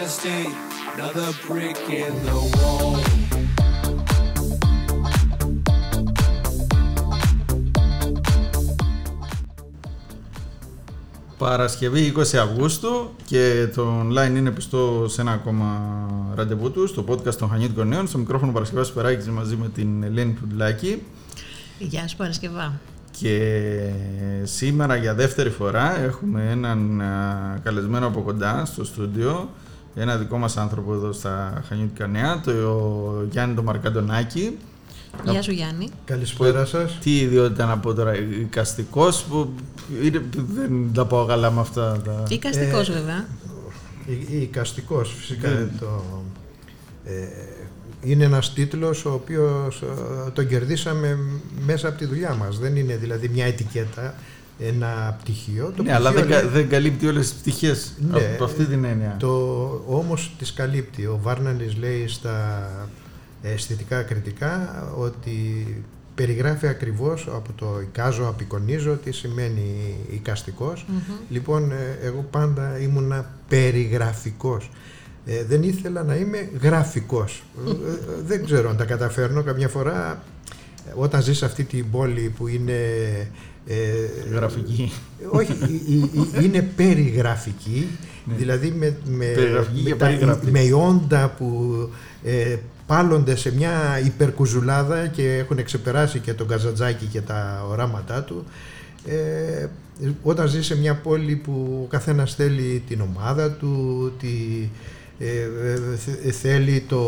just ain't another brick in the wall. Παρασκευή 20 Αυγούστου και το online είναι πιστό σε ένα ακόμα ραντεβού του, στο podcast των Χανιώτικων Νέων. Στο μικρόφωνο Παρασκευάς Περάκης μαζί με την Ελένη Φουντλάκη. Γεια σου Παρασκευά. Και σήμερα για δεύτερη φορά έχουμε έναν καλεσμένο από κοντά στο στούντιο, ένα δικό μας άνθρωπο εδώ στα Χανιώτικα Νέα, το Γιάννη τον Μαρκαντονάκη. Γεια σου Γιάννη. Καλησπέρα σας. Τι ιδιότητα να πω τώρα, οικαστικός, που δεν τα πάω καλά με αυτά. Τα... Οικαστικός ε, βέβαια. Οικαστικός φυσικά. Ναι. Το, ε, είναι ένας τίτλος ο οποίος ε, τον κερδίσαμε μέσα από τη δουλειά μας. Δεν είναι δηλαδή μια ετικέτα, ένα πτυχίο. Το ναι, αλλά δεν, δεν καλύπτει όλες τις πτυχές ναι, από αυτή την έννοια. Το, όμως τις καλύπτει. Ο Βάρνανης λέει στα αισθητικά κριτικά ότι περιγράφει ακριβώς από το εικάζω, απεικονίζω τι σημαίνει Λοιπόν, ε, εγώ πάντα ήμουνα περιγραφικός. Ε, δεν ήθελα να είμαι γραφικός. Ε, δεν ξέρω αν τα καταφέρνω καμιά φορά όταν ζεις σε αυτή την πόλη που είναι... Ε, Γραφική. Όχι, είναι περιγραφική, ναι. δηλαδή με, με, με, με όντα που πάλλονται σε μια υπερκουζουλάδα και έχουν ξεπεράσει και τον Καζατζάκη και τα οράματά του. Ε, όταν ζει σε μια πόλη που ο καθένας θέλει την ομάδα του, τη, ε, ε θέλει το,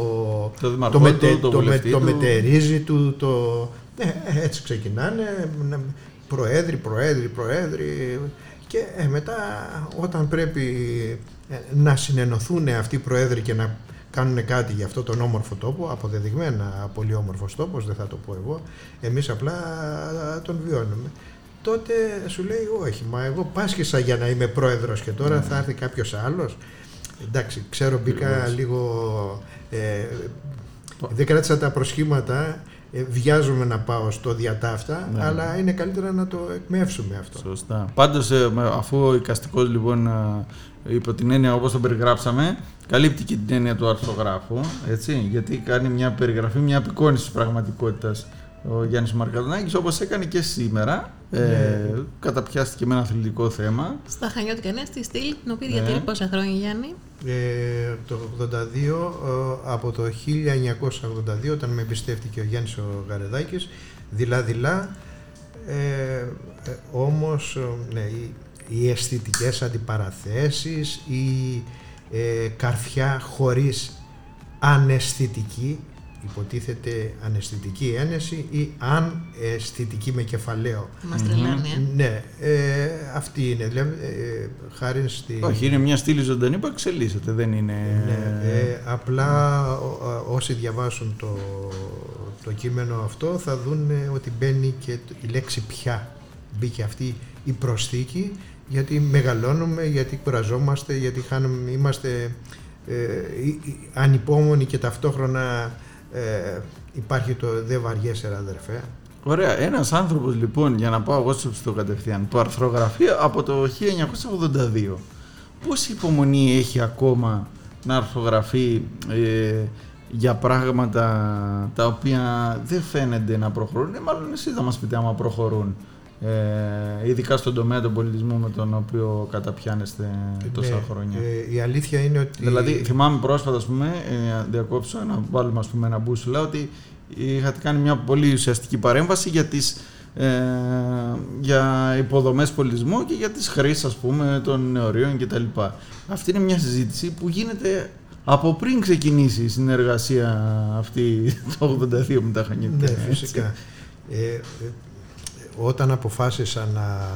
το, το, μετε, του, το, το, με, το μετερίζει του, το, ε, έτσι ξεκινάνε, προέδροι, προέδροι, προέδροι και ε, μετά όταν πρέπει να συνενωθούν αυτοί οι προέδροι και να κάνουν κάτι για αυτό τον όμορφο τόπο, αποδεδειγμένα πολύ όμορφος τόπος, δεν θα το πω εγώ, εμείς απλά τον βιώνουμε. Τότε σου λέει όχι, μα εγώ πάσχησα για να είμαι πρόεδρος και τώρα ναι. θα έρθει κάποιος άλλος. Εντάξει, ξέρω μπήκα λίγο, ε, δεν κράτησα τα προσχήματα, ε, βιάζομαι να πάω στο διατάφτα, ναι. αλλά είναι καλύτερα να το εκμεύσουμε αυτό. Σωστά. Πάντως, ε, αφού ο οικαστικός λοιπόν υπό την έννοια όπως τον περιγράψαμε, καλύπτει και την έννοια του αρθρογράφου, έτσι, γιατί κάνει μια περιγραφή, μια απεικόνηση της πραγματικότητας ο Γιάννης Μαρκαδονάκης, όπως έκανε και σήμερα, ε, ναι. ε, καταπιάστηκε με ένα αθλητικό θέμα. Στα Χανιώτικα Νέα, στη στήλη, την οποία ναι. διατηρεί πόσα χρόνια Γιάννη; Ε, το 82, ε, από το 1982, όταν με εμπιστεύτηκε ο Γιάννης ο Γαρεδάκης, δειλά-δειλά, ε, ε, όμως, ναι, οι αισθητικές αντιπαραθέσεις, η ε, καρφιά χωρίς αναισθητική, υποτίθεται αναισθητική ένεση ή αν αισθητική με κεφαλαίο. Μας τρελάνε, ε. Ναι, ε, αυτή είναι, δηλαδή, ε, χάρη στη... Όχι, είναι μια στήλη ζωντανή που εξελίσσεται, δεν είναι... Ναι, ε, απλά όσοι διαβάσουν το, το κείμενο αυτό θα δουν ότι μπαίνει και η λέξη πια. Μπήκε αυτή η προσθήκη γιατί μεγαλώνουμε, γιατί κουραζόμαστε, γιατί χάνουμε, είμαστε ε, ανυπόμονοι και ταυτόχρονα ε, υπάρχει το «δε βαριέσαι αδερφέ». Ωραία. Ένας άνθρωπος λοιπόν, για να πάω εγώ στο κατευθείαν, που αρθρογραφεί από το 1982. Πόση υπομονή έχει ακόμα να αρθρογραφεί ε, για πράγματα τα οποία δεν φαίνεται να προχωρούν, ε, μάλλον εσείς θα μας πείτε άμα προχωρούν ε, ειδικά στον τομέα του πολιτισμού με τον οποίο καταπιάνεστε τόσα ναι, χρόνια. Ε, η αλήθεια είναι ότι... Δηλαδή θυμάμαι πρόσφατα, ας πούμε, ε, διακόψω να βάλουμε ας πούμε, ένα μπούσουλα, ότι είχατε κάνει μια πολύ ουσιαστική παρέμβαση για τις ε, για υποδομές πολιτισμού και για τις χρήσεις ας πούμε των νεωρίων κτλ. Αυτή είναι μια συζήτηση που γίνεται από πριν ξεκινήσει η συνεργασία αυτή το 82 με τα Χανιώτα. Ναι, φυσικά. Ε, όταν αποφάσισα να,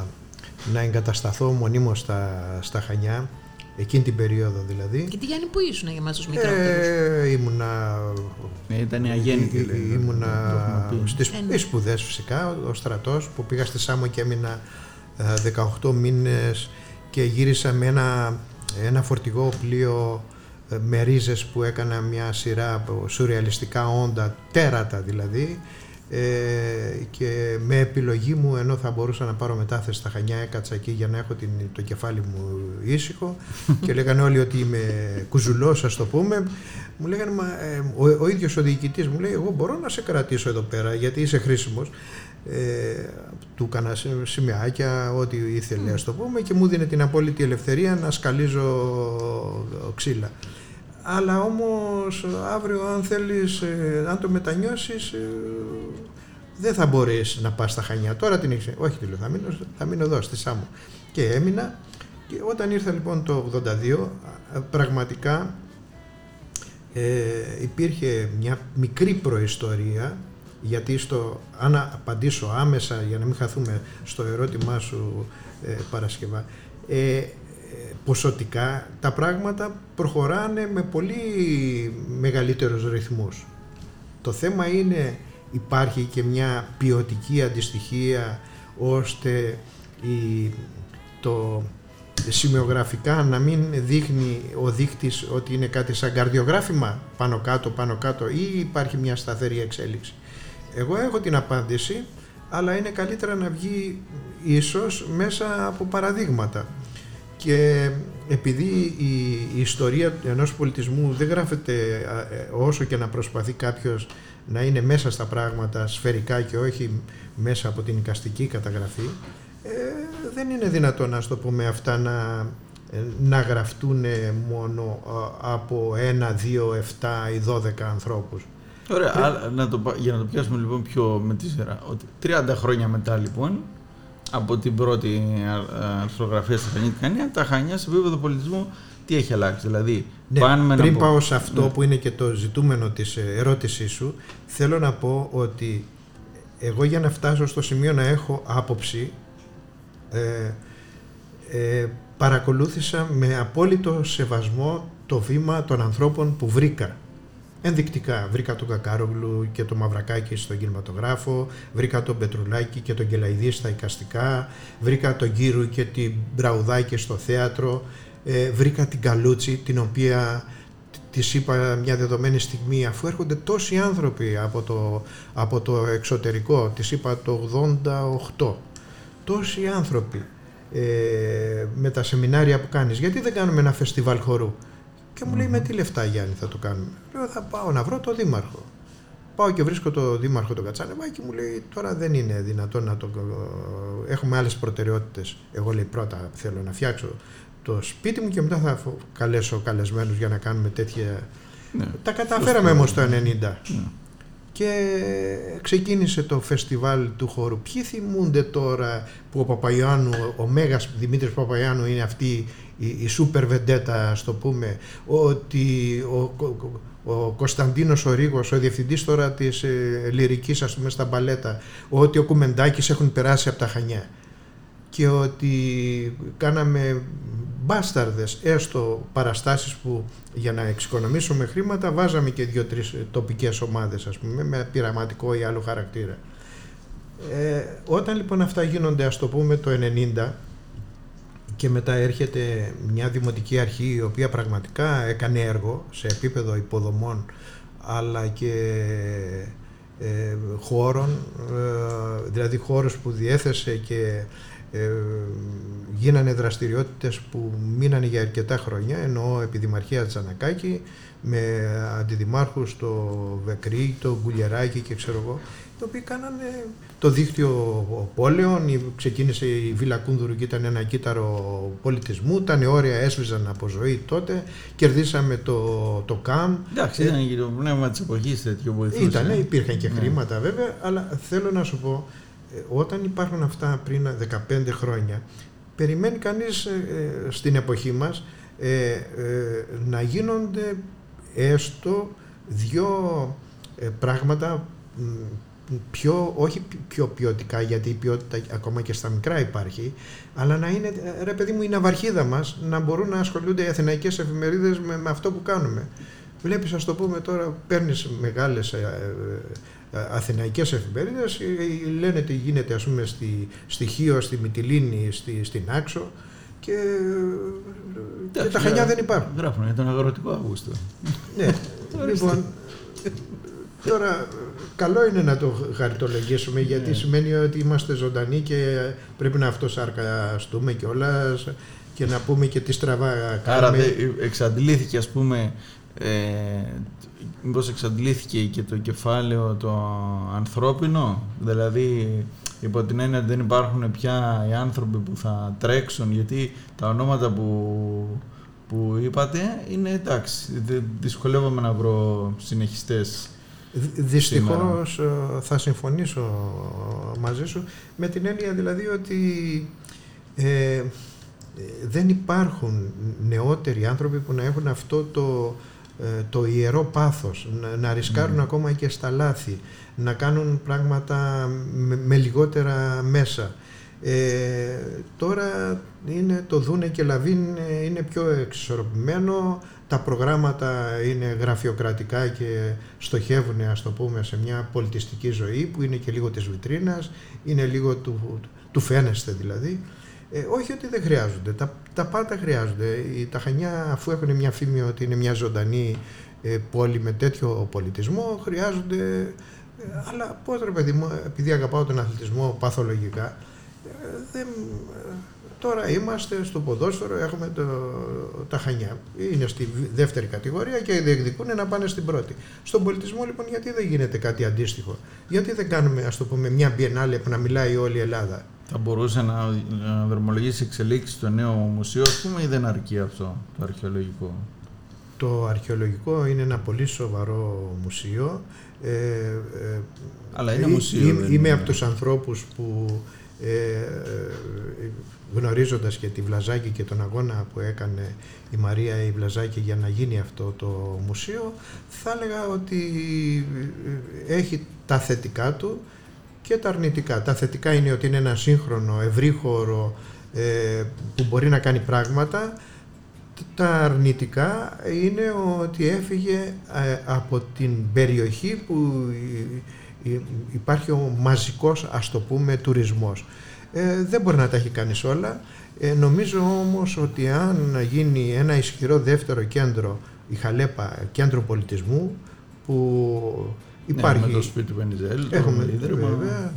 να εγκατασταθώ μονίμως στα, στα Χανιά, εκείνη την περίοδο δηλαδή. Και τι Γιάννη που ήσουν για εμάς τους μικρότερους; Ε, ήμουνα... Ε, ήταν η αγέννητη. Ε, ήμουνα στις ε, ναι. σπουδές φυσικά, ο στρατός που πήγα στη Σάμο και έμεινα 18 ε, μήνες και γύρισα με ένα, ένα φορτηγό πλοίο με ρίζες που έκανα μια σειρά από σουρεαλιστικά όντα, τέρατα δηλαδή ε, και με επιλογή μου ενώ θα μπορούσα να πάρω μετάθεση στα Χανιά έκατσα εκεί για να έχω την, το κεφάλι μου ήσυχο και λέγανε όλοι ότι είμαι κουζουλός ας το πούμε μου λέγανε μα, ε, ο, ο ίδιος ο διοικητής μου λέει εγώ μπορώ να σε κρατήσω εδώ πέρα γιατί είσαι χρήσιμος ε, του έκανα σημειάκια, ό,τι ήθελε, ας το πούμε, και μου δίνει την απόλυτη ελευθερία να σκαλίζω ξύλα. Αλλά όμως αύριο αν θέλεις, ε, αν το μετανιώσεις, ε, δεν θα μπορείς να πας στα Χανιά. Τώρα την έχεις, όχι τι λέω, θα μείνω, θα μείνω εδώ στη Σάμο. Και έμεινα και όταν ήρθα λοιπόν το 82, πραγματικά ε, υπήρχε μια μικρή προϊστορία γιατί στο, αν απαντήσω άμεσα για να μην χαθούμε στο ερώτημά σου ε, Παρασκευά, ε, ποσοτικά τα πράγματα προχωράνε με πολύ μεγαλύτερους ρυθμούς. Το θέμα είναι υπάρχει και μια ποιοτική αντιστοιχία ώστε η, το σημειογραφικά να μην δείχνει ο δείκτης ότι είναι κάτι σαν καρδιογράφημα πάνω κάτω πάνω κάτω ή υπάρχει μια σταθερή εξέλιξη. Εγώ έχω την απάντηση αλλά είναι καλύτερα να βγει ίσως μέσα από παραδείγματα. Και επειδή η, ιστορία ενός πολιτισμού δεν γράφεται ε, όσο και να προσπαθεί κάποιος να είναι μέσα στα πράγματα σφαιρικά και όχι μέσα από την οικαστική καταγραφή, ε, δεν είναι δυνατόν να το πούμε αυτά να, ε, να γραφτούν μόνο από ένα, δύο, εφτά ή δώδεκα ανθρώπους. Ωραία, να το, για να το πιάσουμε λοιπόν πιο με τη σειρά. Ότι 30 χρόνια μετά λοιπόν, από την πρώτη αρθρογραφία στα Χανιά, τα Χανιά σε επίπεδο πολιτισμού τι έχει αλλάξει; Δηλαδή, ναι, πάνε πριν πάω σε αυτό ναι. που είναι και το ζητούμενο της ερώτησής σου, θέλω να πω ότι εγώ για να φτάσω στο σημείο να έχω άποψη, ε, ε, παρακολούθησα με απόλυτο σεβασμό το βήμα των ανθρώπων που βρήκα ενδεικτικά. Βρήκα τον Κακάρογλου και τον Μαυρακάκη στον κινηματογράφο, βρήκα τον Πετρουλάκη και τον Κελαϊδί στα οικαστικά, βρήκα τον Κύρου και την Μπραουδάκη στο θέατρο, ε, βρήκα την Καλούτσι την οποία της είπα μια δεδομένη στιγμή αφού έρχονται τόσοι άνθρωποι από το, από το εξωτερικό, της είπα το 88, τόσοι άνθρωποι ε, με τα σεμινάρια που κάνεις, γιατί δεν κάνουμε ένα φεστιβάλ χορού; Και μου λέει με τι λεφτά Γιάννη θα το κάνουμε; Λέω θα πάω να βρω το δήμαρχο. Πάω και βρίσκω το δήμαρχο τον Κατσάνεβα και μου λέει τώρα δεν είναι δυνατόν να το... Έχουμε άλλες προτεραιότητες. Εγώ λέει πρώτα θέλω να φτιάξω το σπίτι μου και μετά θα καλέσω καλεσμένους για να κάνουμε τέτοια... Ναι. Τα καταφέραμε όμως το 90 και ξεκίνησε το φεστιβάλ του χώρου. Ποιοι θυμούνται τώρα που ο Παπαϊάνου, ο Μέγας Δημήτρης Παπαϊάνου είναι αυτή η, η σούπερ βεντέτα, ας το πούμε, ότι ο, ο, ο Κωνσταντίνος ο Ρίγος, ο διευθυντής τώρα της ε, λυρικής, ας πούμε, στα μπαλέτα, ότι ο Κουμεντάκης έχουν περάσει από τα Χανιά και ότι κάναμε μπάσταρδες έστω παραστάσεις που για να εξοικονομήσουμε χρήματα βάζαμε και δύο-τρεις τοπικές ομάδες ας πούμε με πειραματικό ή άλλο χαρακτήρα. Ε, όταν λοιπόν αυτά γίνονται ας το πούμε το 90 και μετά έρχεται μια δημοτική αρχή η οποία πραγματικά έκανε έργο σε επίπεδο υποδομών αλλά και ε, χώρων, ε, δηλαδή χώρους που διέθεσε και ε, γίνανε δραστηριότητες που μείνανε για αρκετά χρόνια, ενώ επί Δημαρχία Τζανακάκη με αντιδημάρχους το Βεκρή, το Γκουλιεράκη και ξέρω εγώ, οι οποίοι κάνανε το δίκτυο πόλεων, ξεκίνησε η Βίλα Κούνδουρου και ήταν ένα κύτταρο πολιτισμού, τα νεόρια έσβησαν από ζωή τότε, κερδίσαμε το, το ΚΑΜ. Εντάξει, ήταν και το πνεύμα της εποχής τέτοιο βοηθούσε. Ήτανε, υπήρχαν και ναι. χρήματα βέβαια, αλλά θέλω να σου πω, ε, όταν υπάρχουν αυτά πριν 15 χρόνια, περιμένει κανείς ε, ε, στην εποχή μας να γίνονται έστω δύο πράγματα πιο, όχι πιο ποιοτικά, γιατί η ποιότητα ακόμα και στα μικρά υπάρχει, αλλά να είναι, ρε παιδί μου, η ναυαρχίδα μας, να μπορούν να ασχολούνται οι αθηναϊκές εφημερίδες με, με αυτό που κάνουμε. Βλέπεις, ας το πούμε τώρα, παίρνεις μεγάλες ε, αθηναϊκές εφημερίδες, ε, λένε τι γίνεται ας πούμε στη, στη Χίο, στη Μυτιλίνη, στη, στην Άξο και, και τα Χανιά δεν υπάρχουν. Γράφουν για τον αγροτικό Αύγουστο. Ναι, λοιπόν, Τώρα, καλό είναι να το χαριτολογήσουμε γιατί Ναι. σημαίνει ότι είμαστε ζωντανοί και πρέπει να αυτοσαρκαστούμε κιόλας και να πούμε και τι στραβά Άρα κάνουμε. δε- εξαντλήθηκε ας πούμε, ε, μήπως εξαντλήθηκε και το κεφάλαιο το ανθρώπινο, δηλαδή υπό την έννοια ότι δεν υπάρχουν πια οι άνθρωποι που θα τρέξουν, γιατί τα ονόματα που, που είπατε είναι εντάξει, δε- δυσκολεύομαι να βρω συνεχιστές. Δυστυχώς θα συμφωνήσω μαζί σου με την έννοια δηλαδή ότι ε, δεν υπάρχουν νεότεροι άνθρωποι που να έχουν αυτό το, ε, το ιερό πάθος, να, να ρισκάρουν Μμμ. ακόμα και στα λάθη, να κάνουν πράγματα με, με λιγότερα μέσα. Ε, τώρα είναι το δούνε και λαβίν ε, είναι πιο εξισορροπημένο, τα προγράμματα είναι γραφειοκρατικά και στοχεύουν ας το πούμε σε μια πολιτιστική ζωή που είναι και λίγο της βιτρίνας, είναι λίγο του, του φαίνεστε δηλαδή. Ε, όχι ότι δεν χρειάζονται, τα, τα πάντα χρειάζονται. Οι, τα Χανιά αφού έχουν μια φήμη ότι είναι μια ζωντανή ε, πόλη με τέτοιο πολιτισμό χρειάζονται ε, αλλά πώς ρε παιδί μου, επειδή αγαπάω τον αθλητισμό παθολογικά ε, δεν, ε, τώρα είμαστε στο ποδόσφαιρο, έχουμε το, τα Χανιά. Είναι στη δεύτερη κατηγορία και διεκδικούν να πάνε στην πρώτη. Στον πολιτισμό λοιπόν γιατί δεν γίνεται κάτι αντίστοιχο; Γιατί δεν κάνουμε ας το πούμε μια biennale που να μιλάει όλη η Ελλάδα; Θα μπορούσε να, να δρομολογήσει εξελίξεις στο νέο μουσείο, ας πούμε, ή δεν αρκεί αυτό το αρχαιολογικό; Το αρχαιολογικό είναι ένα πολύ σοβαρό μουσείο. Ε, ε, Αλλά είναι ε, μουσείο, Είμαι, δεν είμαι είναι. από τους ανθρώπους που ε, ε, γνωρίζοντας και τη Βλαζάκη και τον αγώνα που έκανε η Μαρία η Βλαζάκη για να γίνει αυτό το μουσείο θα έλεγα ότι ε, έχει τα θετικά του και τα αρνητικά. Τα θετικά είναι ότι είναι ένα σύγχρονο, ευρύχωρο ε, που μπορεί να κάνει πράγματα. Τα αρνητικά είναι ότι έφυγε ε, από την περιοχή που ε, ε, υπάρχει ο μαζικός, ας το πούμε, τουρισμός. Ε, δεν μπορεί να τα έχει κάνει όλα. Ε, νομίζω όμως ότι αν γίνει ένα ισχυρό δεύτερο κέντρο, η Χαλέπα, κέντρο πολιτισμού, που υπάρχει... Ναι, με το σπίτι του Βενιζέλ, το Έχουμε, ίδρυμα. βέβαια.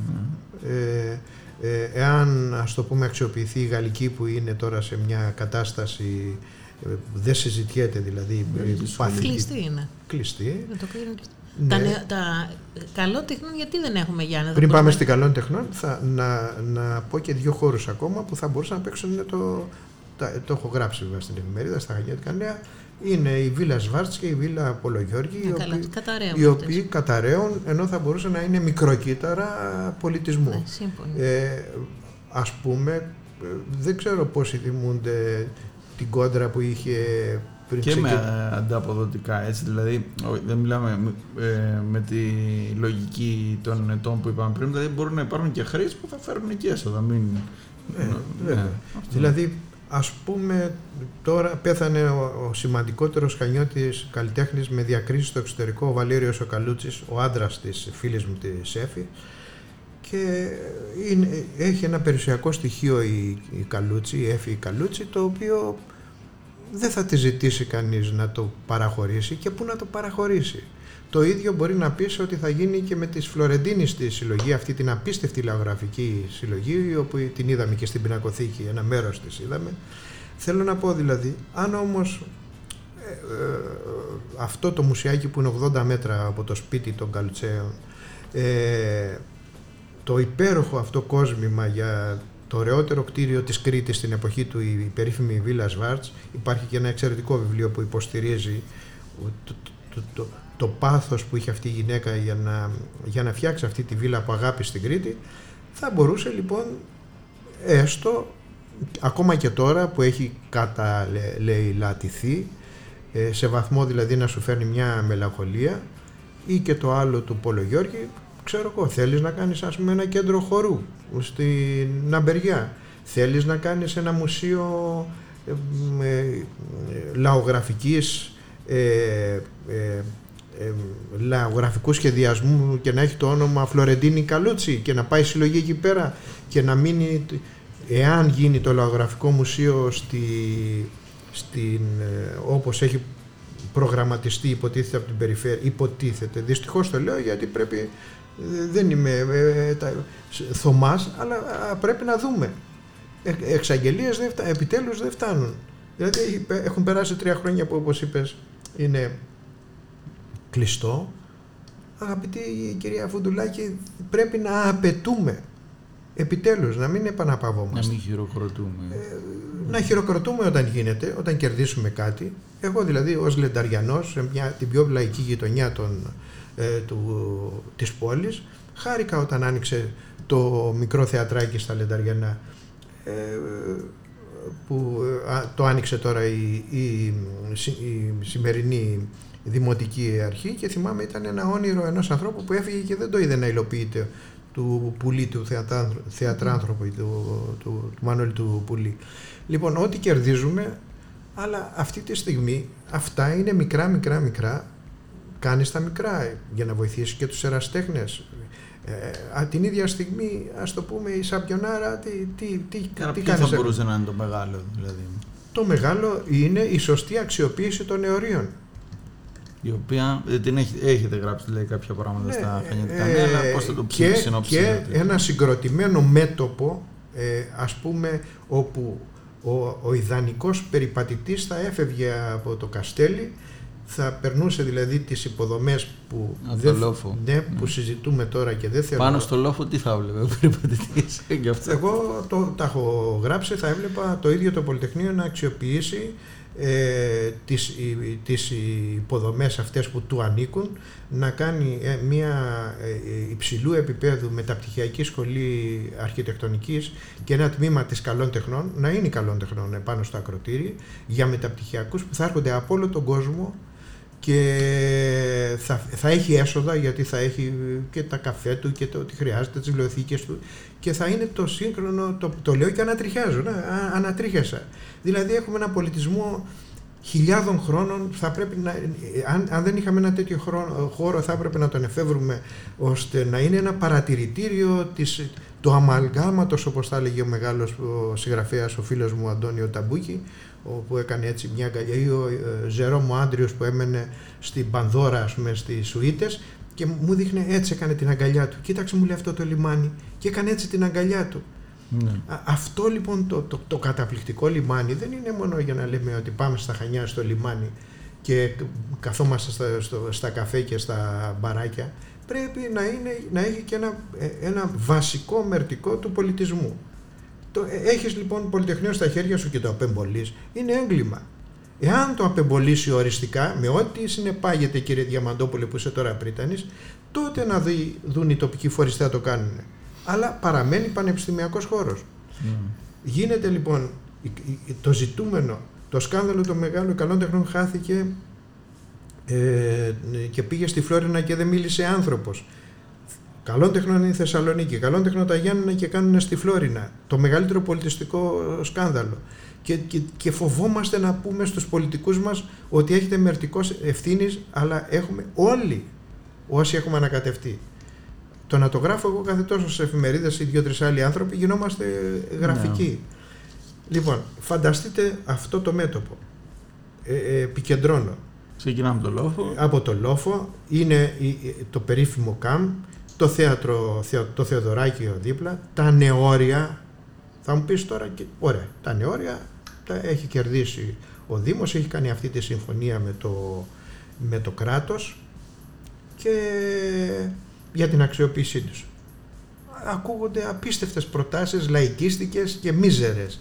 Ναι. ε, ε, εάν ας το πούμε αξιοποιηθεί η Γαλλική που είναι τώρα σε μια κατάσταση ε, δεν συζητιέται δηλαδή ε, Γαλλική σχολή. παθητική- Κλειστή είναι. κλειστή. Να το κρίνω κλειστή. Ναι. Τα, νε- τα καλό τεχνών γιατί δεν έχουμε Γιάννη. δεν Πριν πάμε μπορούμε- στην καλών τεχνών θα, να, να πω και δύο χώρους ακόμα που θα μπορούσαν να παίξουν είναι το, τα, το έχω γράψει βέβαια στην εφημερίδα στα Χανιώτικα Νέα είναι η Βίλα Σβάρτς και η Βίλα Απολογιώργη Ναι, οι, καλά, οποίοι, καταραίουμε οι αυτές. οποίοι καταραίουν ενώ θα μπορούσαν να είναι μικροκύτταρα πολιτισμού. Ναι, σύμφωνοι. Ε, ας πούμε, ε, δεν ξέρω πόσοι θυμούνται την κόντρα που είχε πριν Και με ξεκι- ε, ανταποδοτικά, έτσι, δηλαδή όχι, δεν μιλάμε ε, με τη λογική των ετών που είπαμε πριν, δηλαδή μπορούν να υπάρχουν και χρήσεις που θα φέρουν και έσοδα, μην... Ε, ναι, βέβαια. αυτό. Δηλαδή, ας πούμε, τώρα πέθανε ο, ο σημαντικότερος χανιώτης καλλιτέχνης με διακρίσεις στο εξωτερικό, ο Βαλέριος ο Καλούτσης, ο άντρας της φίλης μου της Σέφη και είναι, έχει ένα περιουσιακό στοιχείο η, η Καλούτσι, η Έφη η Καλούτσι, το οποίο δεν θα τη ζητήσει κανείς να το παραχωρήσει και πού να το παραχωρήσει. Το ίδιο μπορεί να πεις ότι θα γίνει και με τις Φλωρεντίνη στη συλλογή, αυτή την απίστευτη λαογραφική συλλογή, όπου την είδαμε και στην πινακοθήκη, ένα μέρος της είδαμε. Θέλω να πω δηλαδή, αν όμως ε, ε, αυτό το μουσιάκι που είναι 80 μέτρα από το σπίτι των Καλουτσέων, ε, το υπέροχο αυτό κόσμημα για το ωραιότερο κτίριο της Κρήτης στην εποχή του, η περίφημη Βίλα Σβάρτς, υπάρχει και ένα εξαιρετικό βιβλίο που υποστηρίζει το, το, το, το πάθος που είχε αυτή η γυναίκα για να, για να φτιάξει αυτή τη βίλα από αγάπη στην Κρήτη, θα μπορούσε λοιπόν έστω ακόμα και τώρα που έχει καταλεηλατηθεί ε, σε βαθμό δηλαδή να σου φέρνει μια μελαγχολία ή και το άλλο του Πολογιώργη ξέρω εγώ θέλεις να κάνεις ας πούμε ένα κέντρο χορού στην Ναμπεριά θέλεις να κάνεις ένα μουσείο ε, ε, λαογραφικής ε, ε, ε, λαογραφικού σχεδιασμού και να έχει το όνομα Φλωρεντίνη Καλούτσι και να πάει συλλογή εκεί πέρα και να μείνει εάν γίνει το λαογραφικό μουσείο στη, στην, ε, όπως έχει προγραμματιστεί υποτίθεται από την περιφέρεια. Υποτίθεται. Δυστυχώς το λέω γιατί πρέπει, ε, δεν είμαι ε, τα, Θωμάς, αλλά α, πρέπει να δούμε. Ε, εξαγγελίες δεν φτα- επιτέλους δεν φτάνουν. Δηλαδή έχει- έχουν περάσει τρία χρόνια που όπως είπες είναι κλειστό. Αγαπητή κυρία Φουντουλάκη, πρέπει να απαιτούμε επιτέλους, να μην Να επαναπαυόμαστε. μην χειροκροτούμε. Να χειροκροτούμε όταν γίνεται, όταν κερδίσουμε κάτι. Εγώ δηλαδή ως Λενταριανός, σε μια, την πιο λαϊκή γειτονιά των, ε, του, της πόλης, χάρηκα όταν άνοιξε το μικρό θεατράκι στα Λενταριανά ε, που ε, α, το άνοιξε τώρα η, η, συ- η σημερινή δημοτική αρχή και θυμάμαι ήταν ένα όνειρο ενός ανθρώπου που έφυγε και δεν το είδε να υλοποιείται του Πουλή, του θεατράνθρω- θεατράνθρωπου, του, του, του, Μανώλη του Πουλή. Λοιπόν, ό,τι κερδίζουμε, αλλά αυτή τη στιγμή αυτά είναι μικρά, μικρά, μικρά. Κάνεις τα μικρά για να βοηθήσεις και τους εραστέχνες. Ε, α, την ίδια στιγμή, ας το πούμε, η Σαπιονάρα, τι, τι, τι, Άρα τι ποιο κάνεις. θα μπορούσε να είναι το μεγάλο δηλαδή; Το μεγάλο είναι η σωστή αξιοποίηση των νεωρίων. Η οποία ε, την έχει, έχετε γράψει λέει, κάποια πράγματα Ναι, στα φανιωτικά ε, νέα, αλλά πώς θα το και, και συνοψίσετε. ένα συγκροτημένο μέτωπο ε, ας πούμε όπου ο, ο ιδανικός περιπατητής θα έφευγε από το Καστέλι θα περνούσε δηλαδή τις υποδομές που, Από το λόφο. ναι, που συζητούμε τώρα και δεν θέλω Πάνω στο λόφο τι θα βλέπε ο περιπατητής γι' αυτό. εγώ το, τα έχω γράψει, θα έβλεπα το ίδιο το Πολυτεχνείο να αξιοποιήσει ε, τις, οι- τις υποδομές αυτές που του ανήκουν, να κάνει ε, μια ε, υψηλού επίπεδου μεταπτυχιακή σχολή αρχιτεκτονικής και ένα τμήμα της καλών τεχνών, να είναι καλών τεχνών επάνω στο ακροτήρι, για μεταπτυχιακούς που θα έρχονται από όλο τον κόσμο και θα, θα έχει έσοδα γιατί θα έχει και τα καφέ του και το ότι χρειάζεται, τις βιβλιοθήκες του και θα είναι το σύγχρονο, το, το λέω και ανατριχιάζω, να, α- ανατρίχιασα. Δηλαδή έχουμε ένα πολιτισμό χιλιάδων χρόνων, θα πρέπει να, αν, αν δεν είχαμε ένα τέτοιο χρόνο, χώρο θα έπρεπε να τον εφεύρουμε ώστε να είναι ένα παρατηρητήριο της, του αμαλγάματος όπως θα έλεγε ο μεγάλος ο συγγραφέας, ο φίλος μου Αντώνιο Ταμπούκη που έκανε έτσι μια αγκαλιά ή ο ε, Ζερόμο Άντριος που έμενε στην Πανδώρα ας πούμε στις Σουίτες και μου δείχνε έτσι έκανε την αγκαλιά του κοίταξε μου λέει αυτό το λιμάνι και έκανε έτσι την αγκαλιά του Ναι. Α- Αυτό λοιπόν το, το, το καταπληκτικό λιμάνι δεν είναι μόνο για να λέμε ότι πάμε στα Χανιά στο λιμάνι και καθόμαστε στα, στο, στα καφέ και στα μπαράκια. Πρέπει να, είναι, να έχει και ένα, ε, ένα βασικό μερτικό του πολιτισμού. Το, ε, έχεις λοιπόν πολυτεχνείο στα χέρια σου και το απεμπολείς, είναι έγκλημα. Εάν το απεμπολίσει οριστικά, με ό,τι συνεπάγεται κύριε Διαμαντόπουλε που είσαι τώρα πρίτανης, τότε να δει, δουν οι τοπικοί φορείς τι θα το κάνουν. Αλλά παραμένει πανεπιστημιακός χώρος. Ναι. Γίνεται λοιπόν η- η- το ζητούμενο, το σκάνδαλο των μεγάλων καλών τεχνών χάθηκε ε, και πήγε στη Φλόρινα και δεν μίλησε άνθρωπος. Καλών τεχνών είναι η Θεσσαλονίκη, καλών τεχνών τα Γιάννενα και κάνουν στη Φλόρινα. Το μεγαλύτερο πολιτιστικό σκάνδαλο. Και, και, και φοβόμαστε να πούμε στους πολιτικούς μας ότι έχετε μερτικός ευθύνης, αλλά έχουμε όλοι όσοι έχουμε ανακατευτεί. Το να το γράφω εγώ κάθε τόσο σε εφημερίδες ή δύο-τρεις άλλοι άνθρωποι γινόμαστε γραφικοί. Λοιπόν, φανταστείτε αυτό το μέτωπο. Ε, ε, επικεντρώνω. Ξεκινάμε το λόφο. Από το Λόφο είναι η- η- το περίφημο ΚΑΜ, το θέατρο, Θεο- το Θεοδωράκιο δίπλα, τα νεόρια. Θα μου πεις τώρα, και, ωραία, τα νεόρια τα έχει κερδίσει ο Δήμος, έχει κάνει αυτή τη συμφωνία με το, με το κράτος και για την αξιοποίησή τους. Ακούγονται απίστευτες προτάσεις, λαϊκίστικες και μίζερες.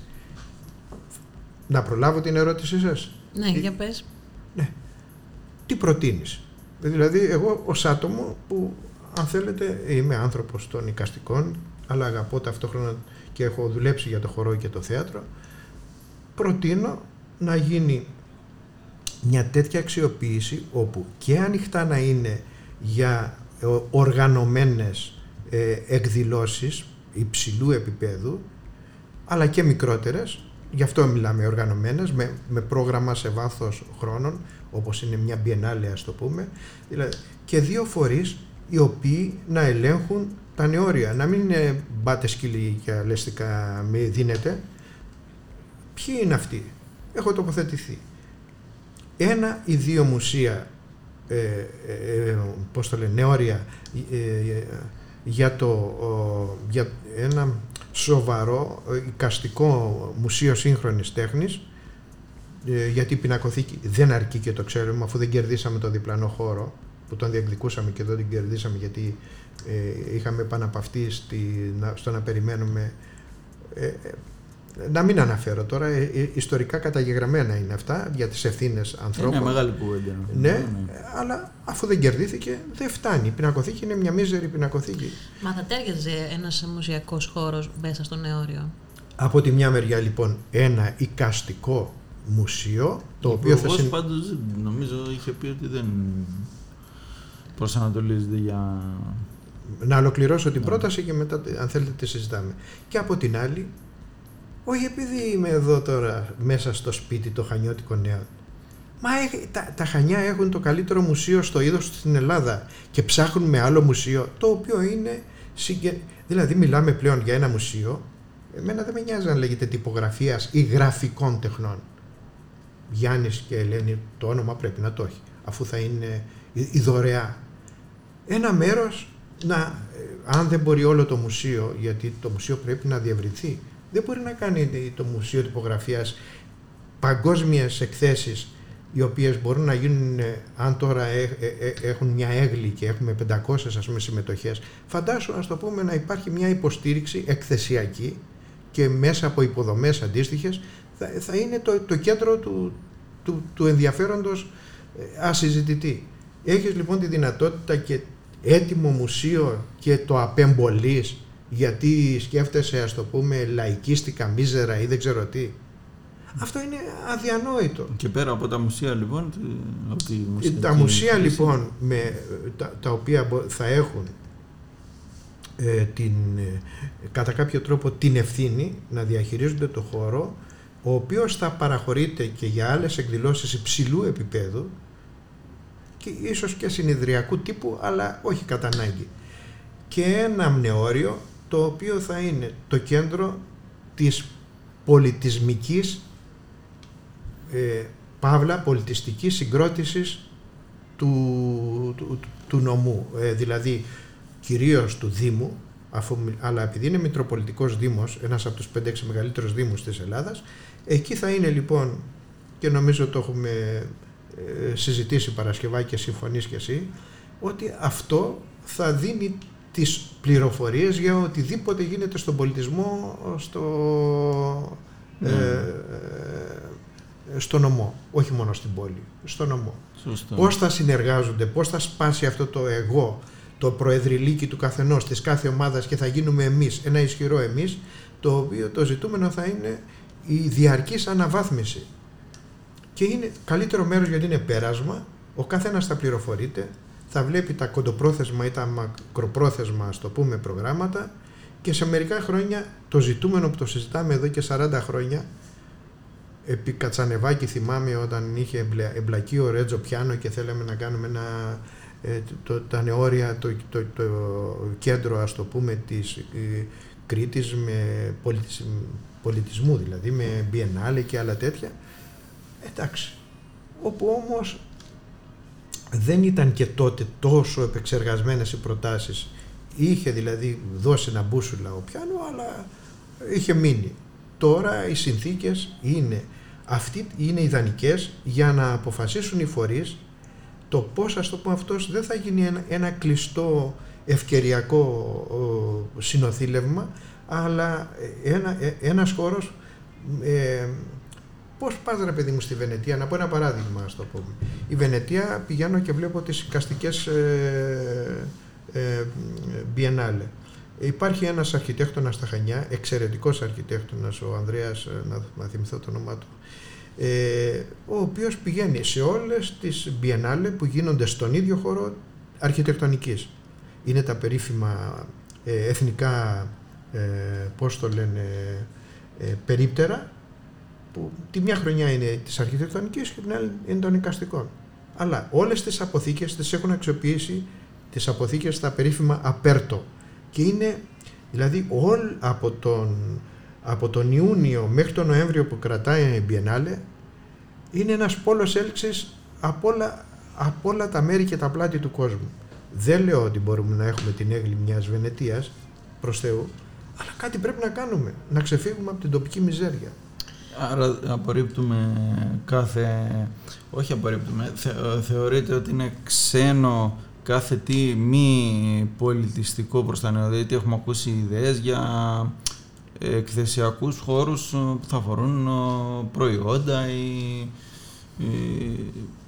Να προλάβω την ερώτησή σας; Ναι, για πες. Ναι. Τι προτείνεις; Δηλαδή εγώ ως άτομο που αν θέλετε είμαι άνθρωπος των οικαστικών αλλά αγαπώ ταυτόχρονα και έχω δουλέψει για το χορό και το θέατρο. Προτείνω να γίνει μια τέτοια αξιοποίηση όπου και ανοιχτά να είναι για ε, οργανωμένες ε, εκδηλώσεις υψηλού επίπεδου αλλά και μικρότερες. Γι' αυτό μιλάμε οργανωμένες με, με πρόγραμμα σε βάθος χρόνων όπως είναι μια biennale ας το πούμε. Δηλαδή, και δύο φορείς οι οποίοι να ελέγχουν τα νεόρια. Να μην είναι μπάτες σκυλί και αλέστικα μη δίνεται ποιοι είναι αυτοί; Έχω τοποθετηθεί. Ένα ή δύο μουσεία, ε, ε, ε, πώς το λένε, νεόρια, ε, ε, για, το, ο, για ένα σοβαρό εικαστικό μουσείο σύγχρονης τέχνης ε, γιατί η πινακοθήκη δεν αρκεί και το ξέρουμε αφού δεν κερδίσαμε το διπλανό χώρο που τον διεκδικούσαμε και εδώ την κερδίσαμε γιατί ε, είχαμε επαναπαυτεί στη, να, στο να περιμένουμε ε, ε, να μην αναφέρω τώρα, ε, ε, ιστορικά καταγεγραμμένα είναι αυτά για τις ευθύνες ανθρώπων. Είναι μεγάλη κουβέντα. Ναι, αλλά αφού δεν κερδίθηκε δεν φτάνει. Η πινακοθήκη είναι μια μίζερη πινακοθήκη. Μα θα τέριαζε ένας μουσιακός χώρος μέσα στο νεόριο. Από τη μια μεριά λοιπόν ένα εικαστικό μουσείο το οποίο θα συν... πάντως νομίζω είχε πει ότι δεν προσανατολίζεται για... Να ολοκληρώσω την Ναι. πρόταση και μετά αν θέλετε τη συζητάμε. Και από την άλλη, όχι επειδή είμαι εδώ τώρα μέσα στο σπίτι το χανιώτικο νέο. Μα έχ- τα, τα Χανιά έχουν το καλύτερο μουσείο στο είδος τους στην Ελλάδα και ψάχνουμε άλλο μουσείο το οποίο είναι συγκε... Δηλαδή μιλάμε πλέον για ένα μουσείο εμένα δεν με νοιάζει αν λέγεται τυπογραφίας ή γραφικών τεχνών. Γιάννης και Ελένη το όνομα πρέπει να το έχει αφού θα είναι η, η δωρεά. Ένα μέρος να, ε, αν δεν μπορεί όλο το μουσείο, γιατί το μουσείο πρέπει να διευρυνθεί, δεν μπορεί να κάνει το Μουσείο Τυπογραφίας παγκόσμιες εκθέσεις οι οποίες μπορούν να γίνουν, ε, αν τώρα ε- ε- ε- έχουν μια έγκλη και έχουμε 500 ας πούμε συμμετοχές, φαντάσου ας το πούμε να υπάρχει μια υποστήριξη εκθεσιακή και μέσα από υποδομές αντίστοιχες θα, θα είναι το, το κέντρο του, του, του ενδιαφέροντος ε, ασυζητητή. Έχεις λοιπόν τη δυνατότητα και έτοιμο μουσείο και το απεμπολείς γιατί σκέφτεσαι ας το πούμε λαϊκίστικα, μίζερα ή δεν ξέρω τι. Αυτό είναι αδιανόητο. Και πέρα από τα μουσεία λοιπόν... τι- από τη Ε, μουσιακή Τα μουσεία χρήση, λοιπόν με, ε, τα, τα οποία μπο- θα έχουν ε, την, ε, κατά κάποιο τρόπο την ευθύνη να διαχειρίζονται το χώρο ο οποίος θα παραχωρείται και για άλλες εκδηλώσεις υψηλού επίπεδου και ίσως και συνειδριακού τύπου αλλά όχι κατά ανάγκη. Και ένα μνεώριο το οποίο θα είναι το κέντρο της πολιτισμικής ε, παύλα πολιτιστικής συγκρότησης του, του, του νομού, ε, δηλαδή κυρίως του Δήμου, αφού, μι- αλλά επειδή είναι Μητροπολιτικός Δήμος, ένας από τους 5-6 μεγαλύτερους Δήμους της Ελλάδας, εκεί θα είναι λοιπόν, και νομίζω το έχουμε ε, συζητήσει Παρασκευά και συμφωνείς και εσύ, ότι αυτό θα δίνει τις πληροφορίες για οτιδήποτε γίνεται στον πολιτισμό στο, Ναι. ε, ε, στο νομό, όχι μόνο στην πόλη, στο νομό. Σωστό. Πώς θα συνεργάζονται, πώς θα σπάσει αυτό το εγώ, το προεδρυλίκι του καθενός, της κάθε ομάδας και θα γίνουμε εμείς, ένα ισχυρό εμείς, το οποίο το ζητούμενο θα είναι η διαρκής αναβάθμιση. Και είναι καλύτερο μέρος γιατί είναι πέρασμα, ο καθένας θα πληροφορείται, θα βλέπει τα κοντοπρόθεσμα ή τα μακροπρόθεσμα, ας το πούμε, προγράμματα και σε μερικά χρόνια το ζητούμενο που το συζητάμε εδώ και 40 χρόνια επί Κατσανεβάκη θυμάμαι όταν είχε εμπλε- εμπλακεί ο Ρέτζο Πιάνο και θέλαμε να κάνουμε ένα, ε, το, τα νεόρια, το, το, το κέντρο ας το πούμε της ε, Κρήτης με πολιτισ, πολιτισμού δηλαδή με Biennale και άλλα τέτοια εντάξει. Όπου όμως δεν ήταν και τότε τόσο επεξεργασμένες οι προτάσεις. Είχε δηλαδή δώσει ένα μπούσουλα ο Πιάνο αλλά είχε μείνει. Τώρα οι συνθήκες είναι αυτοί είναι ιδανικές για να αποφασίσουν οι φορείς το πώς ας το πούμε αυτός δεν θα γίνει ένα, ένα κλειστό ευκαιριακό ο, συνοθήλευμα αλλά ένα, ε, ένας χώρος ε, πώς πας ρε παιδί μου στη Βενετία; Να πω ένα παράδειγμα ας το πούμε η Βενετία πηγαίνω και βλέπω τις οικαστικές ε, ε, Biennale Υπάρχει ένας αρχιτέκτονας στα Χανιά, εξαιρετικός αρχιτέκτονας, ο Ανδρέας, ε, να, να θυμηθώ το όνομά του, ε, ο οποίος πηγαίνει σε όλες τις Biennale που γίνονται στον ίδιο χώρο αρχιτεκτονικής. Είναι τα περίφημα ε, εθνικά, ε, πώς το λένε, ε, περίπτερα, που τη μια χρονιά είναι της αρχιτεκτονικής και την άλλη είναι των εικαστικών. Αλλά όλες τις αποθήκες τις έχουν αξιοποιήσει τις αποθήκες στα περίφημα απέρτο και είναι δηλαδή όλ από τον, από τον Ιούνιο μέχρι τον Νοέμβριο που κρατάει η Biennale είναι ένας πόλος έλξης από όλα, από όλα τα μέρη και τα πλάτη του κόσμου. Δεν λέω ότι μπορούμε να έχουμε την έγκλη μιας Βενετίας, προς Θεού, αλλά κάτι πρέπει να κάνουμε, να ξεφύγουμε από την τοπική μιζέρια. Άρα απορρίπτουμε κάθε... Όχι απορρίπτουμε. Θε, θεωρείτε ότι είναι ξένο κάθε τι μη πολιτιστικό προς τα νέα. Δηλαδή έχουμε ακούσει ιδέες για εκθεσιακούς χώρους που θα αφορούν ε, προϊόντα ή, ή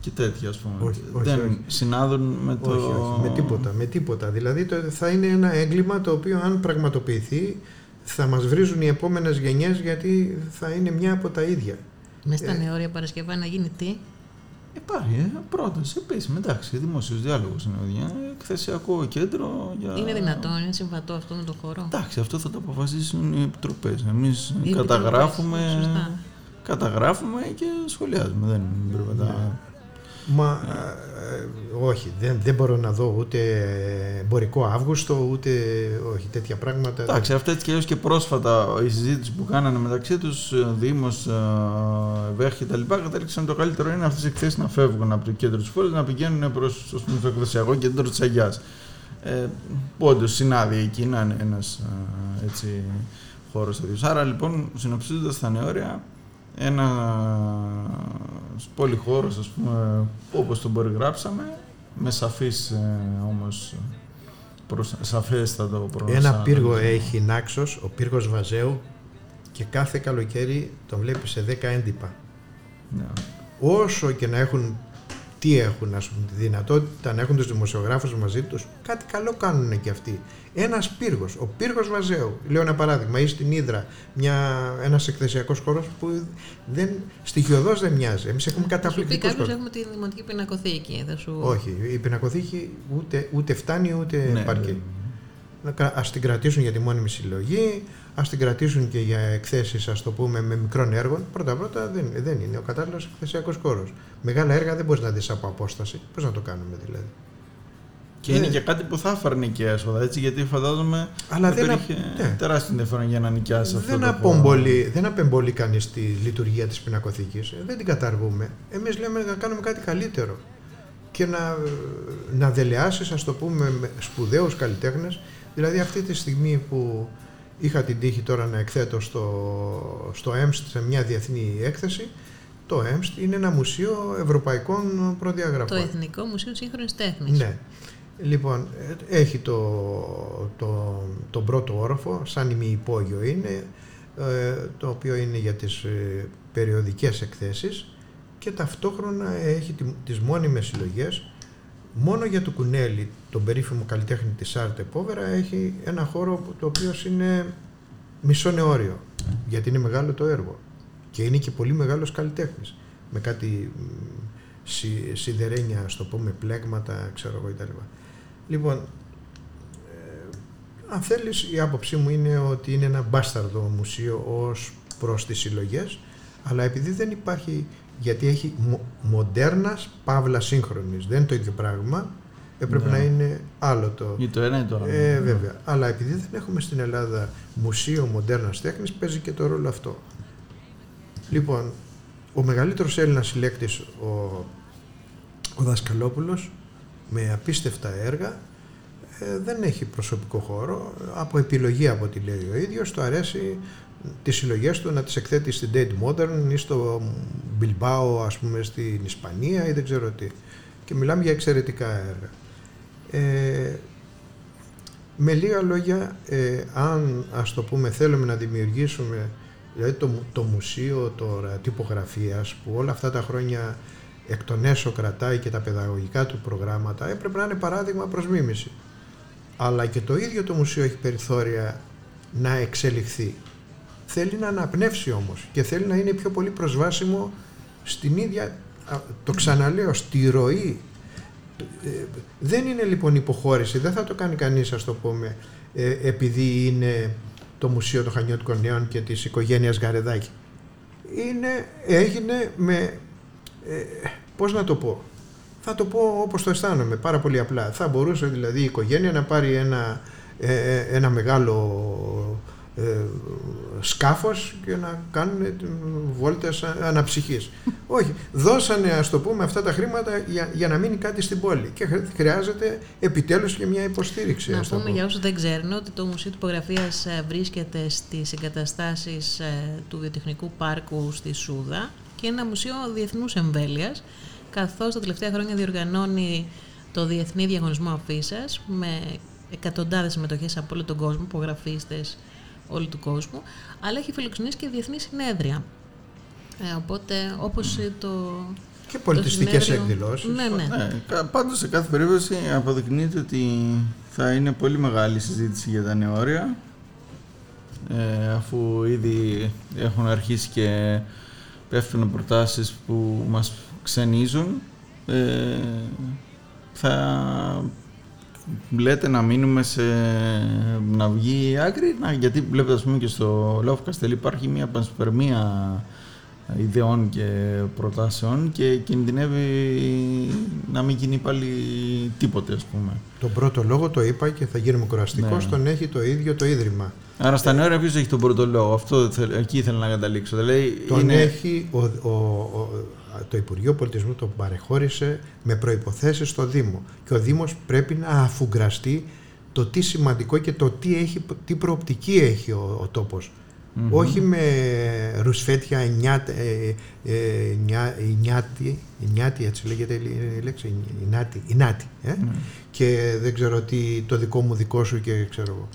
και τέτοια ας πούμε. Όχι, όχι, Δεν όχι. συνάδουν με το... Όχι, όχι, με τίποτα, με τίποτα. Δηλαδή το, θα είναι ένα έγκλημα το οποίο αν πραγματοποιηθεί θα μας βρίζουν οι επόμενες γενιές γιατί θα είναι μια από τα ίδια. Μέσα στα Ε. νεόρια Παρασκευά να γίνει τι; Υπάρχει ε, πρόταση επίσημη, εντάξει, δημόσιο διάλογος είναι παιδιά, εκθεσιακό κέντρο για... Είναι δυνατόν, είναι συμβατό αυτό με το χώρο; Εντάξει, αυτό θα το αποφασίσουν οι επιτροπές. Εμείς Οι καταγράφουμε, επιτροπές, σωστά. καταγράφουμε και σχολιάζουμε. Δεν πρέπει να τα. Μα ε, ε, όχι, δεν, δεν μπορώ να δω ούτε εμπορικό Αύγουστο, ούτε όχι τέτοια πράγματα. Εντάξει, αυτά έτσι και αλλιώς και πρόσφατα η συζήτηση που κάνανε μεταξύ τους, Δήμος, ΒΕΧ και τα λοιπά, κατέληξαν το καλύτερο είναι αυτές οι εκθέσεις να φεύγουν από το κέντρο της πόλης, να πηγαίνουν προς το εκδοσιακό κέντρο της Αγιάς. Ε, που όντως συνάδει εκεί να είναι ένας έτσι χώρος τέτοιος. Άρα λοιπόν, συνοψίζοντας τα νεόρια, ένα πολυχώρος ας πούμε όπως τον περιγράψαμε με σαφής ε, όμως προς, σαφέστατο Ένα προσανατολισμό. πύργο έχει Νάξος, ο πύργος Βαζέου και κάθε καλοκαίρι τον βλέπει σε 10 έντυπα. Ναι. Όσο και να έχουν, τι έχουν ας πούμε, τη δυνατότητα να έχουν τους δημοσιογράφους μαζί τους, κάτι καλό κάνουν και αυτοί. Ένας πύργος, ο πύργος Βαζέου, λέω ένα παράδειγμα, ή στην Ήδρα, μια, ένας εκθεσιακός χώρος που δεν, στοιχειοδός δεν μοιάζει. Εμείς έχουμε Θα σου πει καταπληκτικούς κάποιος χώρους. έχουμε τη δημοτική πινακοθήκη. Θα σου... Όχι, η πινακοθήκη ούτε, ούτε φτάνει ούτε Ναι, επαρκεί. ναι. Να κα- Ας την κρατήσουν για τη μόνιμη συλλογή, ας την κρατήσουν και για εκθέσεις, ας το πούμε, με μικρών έργων. Πρώτα-πρώτα δεν, δεν είναι ο κατάλληλος εκθεσιακός χώρος. Μεγάλα έργα δεν μπορείς να δεις από απόσταση. Πώς να το κάνουμε δηλαδή; Και Ναι. είναι και κάτι που θα έφερνε και έσοδα, έτσι, γιατί φαντάζομαι Αλλά δεν, υπήρχε α- ναι. τεράστιο ενδιαφέρον για να νοικιάσει αυτό δεν, το απομπολεί, δεν απεμπολεί κανείς τη λειτουργία της πινακοθήκης. Ε, Δεν την καταργούμε. Εμείς λέμε να κάνουμε κάτι καλύτερο. Και να, να δελεάσεις, ας το πούμε, με σπουδαίους καλλιτέχνες. Δηλαδή αυτή τη στιγμή που είχα την τύχη τώρα να εκθέτω στο, στο ΕΜΣΤ σε μια διεθνή έκθεση, το ΕΜΣΤ είναι ένα μουσείο ευρωπαϊκών Το προδιαγραφών. Εθνικό Μουσείο Σύγχρονης Τέχνης. Ναι. Λοιπόν, ε, έχει το, το, τον πρώτο όροφο, σαν ημιυπόγειο είναι, ε, το οποίο είναι για τις ε, περιοδικές εκθέσεις και ταυτόχρονα έχει τη- τις μόνιμες συλλογές. Μόνο για το κουνέλι, τον περίφημο καλλιτέχνη της Άρτε Πόβερα, έχει ένα χώρο που, το οποίο είναι μισό νεόριο, γιατί είναι μεγάλο το έργο. Και είναι και πολύ μεγάλος καλλιτέχνης, με κάτι μ, σι, σιδερένια, ας το πούμε, πλέγματα, ξέρω εγώ κτλ. Λοιπόν, ε, αν θέλεις, η άποψή μου είναι ότι είναι ένα μπάσταρδο μουσείο ως προς τις συλλογές, αλλά επειδή δεν υπάρχει, γιατί έχει μο, μοντέρνας, παύλα σύγχρονης, δεν είναι το ίδιο πράγμα, έπρεπε Ναι. να είναι άλλο το... Ή το ένα ή το άλλο. Ε, βέβαια. Αλλά επειδή δεν έχουμε στην Ελλάδα μουσείο μοντέρνας τέχνης, παίζει και το ρόλο αυτό. Λοιπόν, ο μεγαλύτερος Έλληνας συλλέκτης, ο, ο Δασκαλόπουλος, με απίστευτα έργα, ε, δεν έχει προσωπικό χώρο. Από επιλογή από ό,τι λέει ο ίδιος, του αρέσει τις συλλογές του να τις εκθέτει στην Date Modern ή στο Bilbao, ας πούμε, στην Ισπανία ή δεν ξέρω τι. Και μιλάμε για εξαιρετικά έργα. Ε, με λίγα λόγια, ε, αν ας το πούμε θέλουμε να δημιουργήσουμε δηλαδή το, μου- το μουσείο τώρα τυπογραφίας που όλα αυτά τα χρόνια εκ των έσω κρατάει και τα παιδαγωγικά του προγράμματα έπρεπε να είναι παράδειγμα προς μίμηση. Αλλά και το ίδιο το μουσείο έχει περιθώρια να εξελιχθεί. Θέλει να αναπνεύσει όμως και θέλει να είναι πιο πολύ προσβάσιμο στην ίδια, α, το ξαναλέω, στη ροή ε, δεν είναι λοιπόν υποχώρηση, δεν θα το κάνει κανείς ας το πούμε ε, επειδή είναι το Μουσείο των Χανιώτικων Νέων και της οικογένειας Γαρεδάκη. Είναι, έγινε με, ε, πώς να το πω, θα το πω όπως το αισθάνομαι, πάρα πολύ απλά. Θα μπορούσε δηλαδή η οικογένεια να πάρει ένα, ε, ε, ένα μεγάλο ε, σκάφος και να κάνουν ε, βόλτες α- αναψυχής. Όχι, δώσανε ας το πούμε αυτά τα χρήματα για, για να μείνει κάτι στην πόλη και χρ- χρειάζεται επιτέλους και μια υποστήριξη. Να ας το πούμε πούμε. για όσους δεν ξέρουν ότι το Μουσείο Τυπογραφίας ε, βρίσκεται στις εγκαταστάσεις ε, του Βιοτεχνικού Πάρκου στη Σούδα και είναι ένα μουσείο διεθνούς εμβέλειας καθώς τα τελευταία χρόνια διοργανώνει το Διεθνή Διαγωνισμό Αφίσας με εκατοντάδες συμμετοχές από όλο τον κόσμο, υπογραφίστες όλου του κόσμου, αλλά έχει φιλοξενήσει και διεθνή συνέδρια. Ε, οπότε, όπως ε, το... Και πολιτιστικές το συνέδριο- εκδηλώσεις. Ναι, ναι. Ναι, κα- πάντως σε κάθε περίπτωση αποδεικνύεται ότι θα είναι πολύ μεγάλη συζήτηση για τα νεόρια ε, αφού ήδη έχουν αρχίσει και πέφτουν προτάσεις που μας ξενίζουν ε, θα λέτε να μείνουμε σε να βγει άκρη να, γιατί βλέπετε ας πούμε και στο Love Castle υπάρχει μια πανσπερμία ιδεών και προτάσεων και κινδυνεύει να μην γίνει πάλι τίποτε ας πούμε. Τον πρώτο λόγο το είπα και θα γίνουμε κουραστικός, Ναι. τον έχει το ίδιο το Ίδρυμα. Άρα στα νέα ποιος έχει τον πρώτο λόγο, αυτό θέλ- εκεί ήθελα να καταλήξω. Δηλαδή Τον είναι... έχει ο, ο, ο- το Υπουργείο Πολιτισμού τον παρεχώρησε με προϋποθέσεις στο Δήμο. Και ο Δήμος πρέπει να αφουγκραστεί το τι σημαντικό και το τι, έχει, τι προοπτική έχει ο, ο τοπος Όχι με ρουσφέτια εννιάτε- ε, ε, νιά- νιάτη, νιάτη, έτσι λέγεται η λέξη, η νάτη, η νάτη, ε; και δεν ξέρω τι το δικό μου δικό σου και ξέρω εγώ.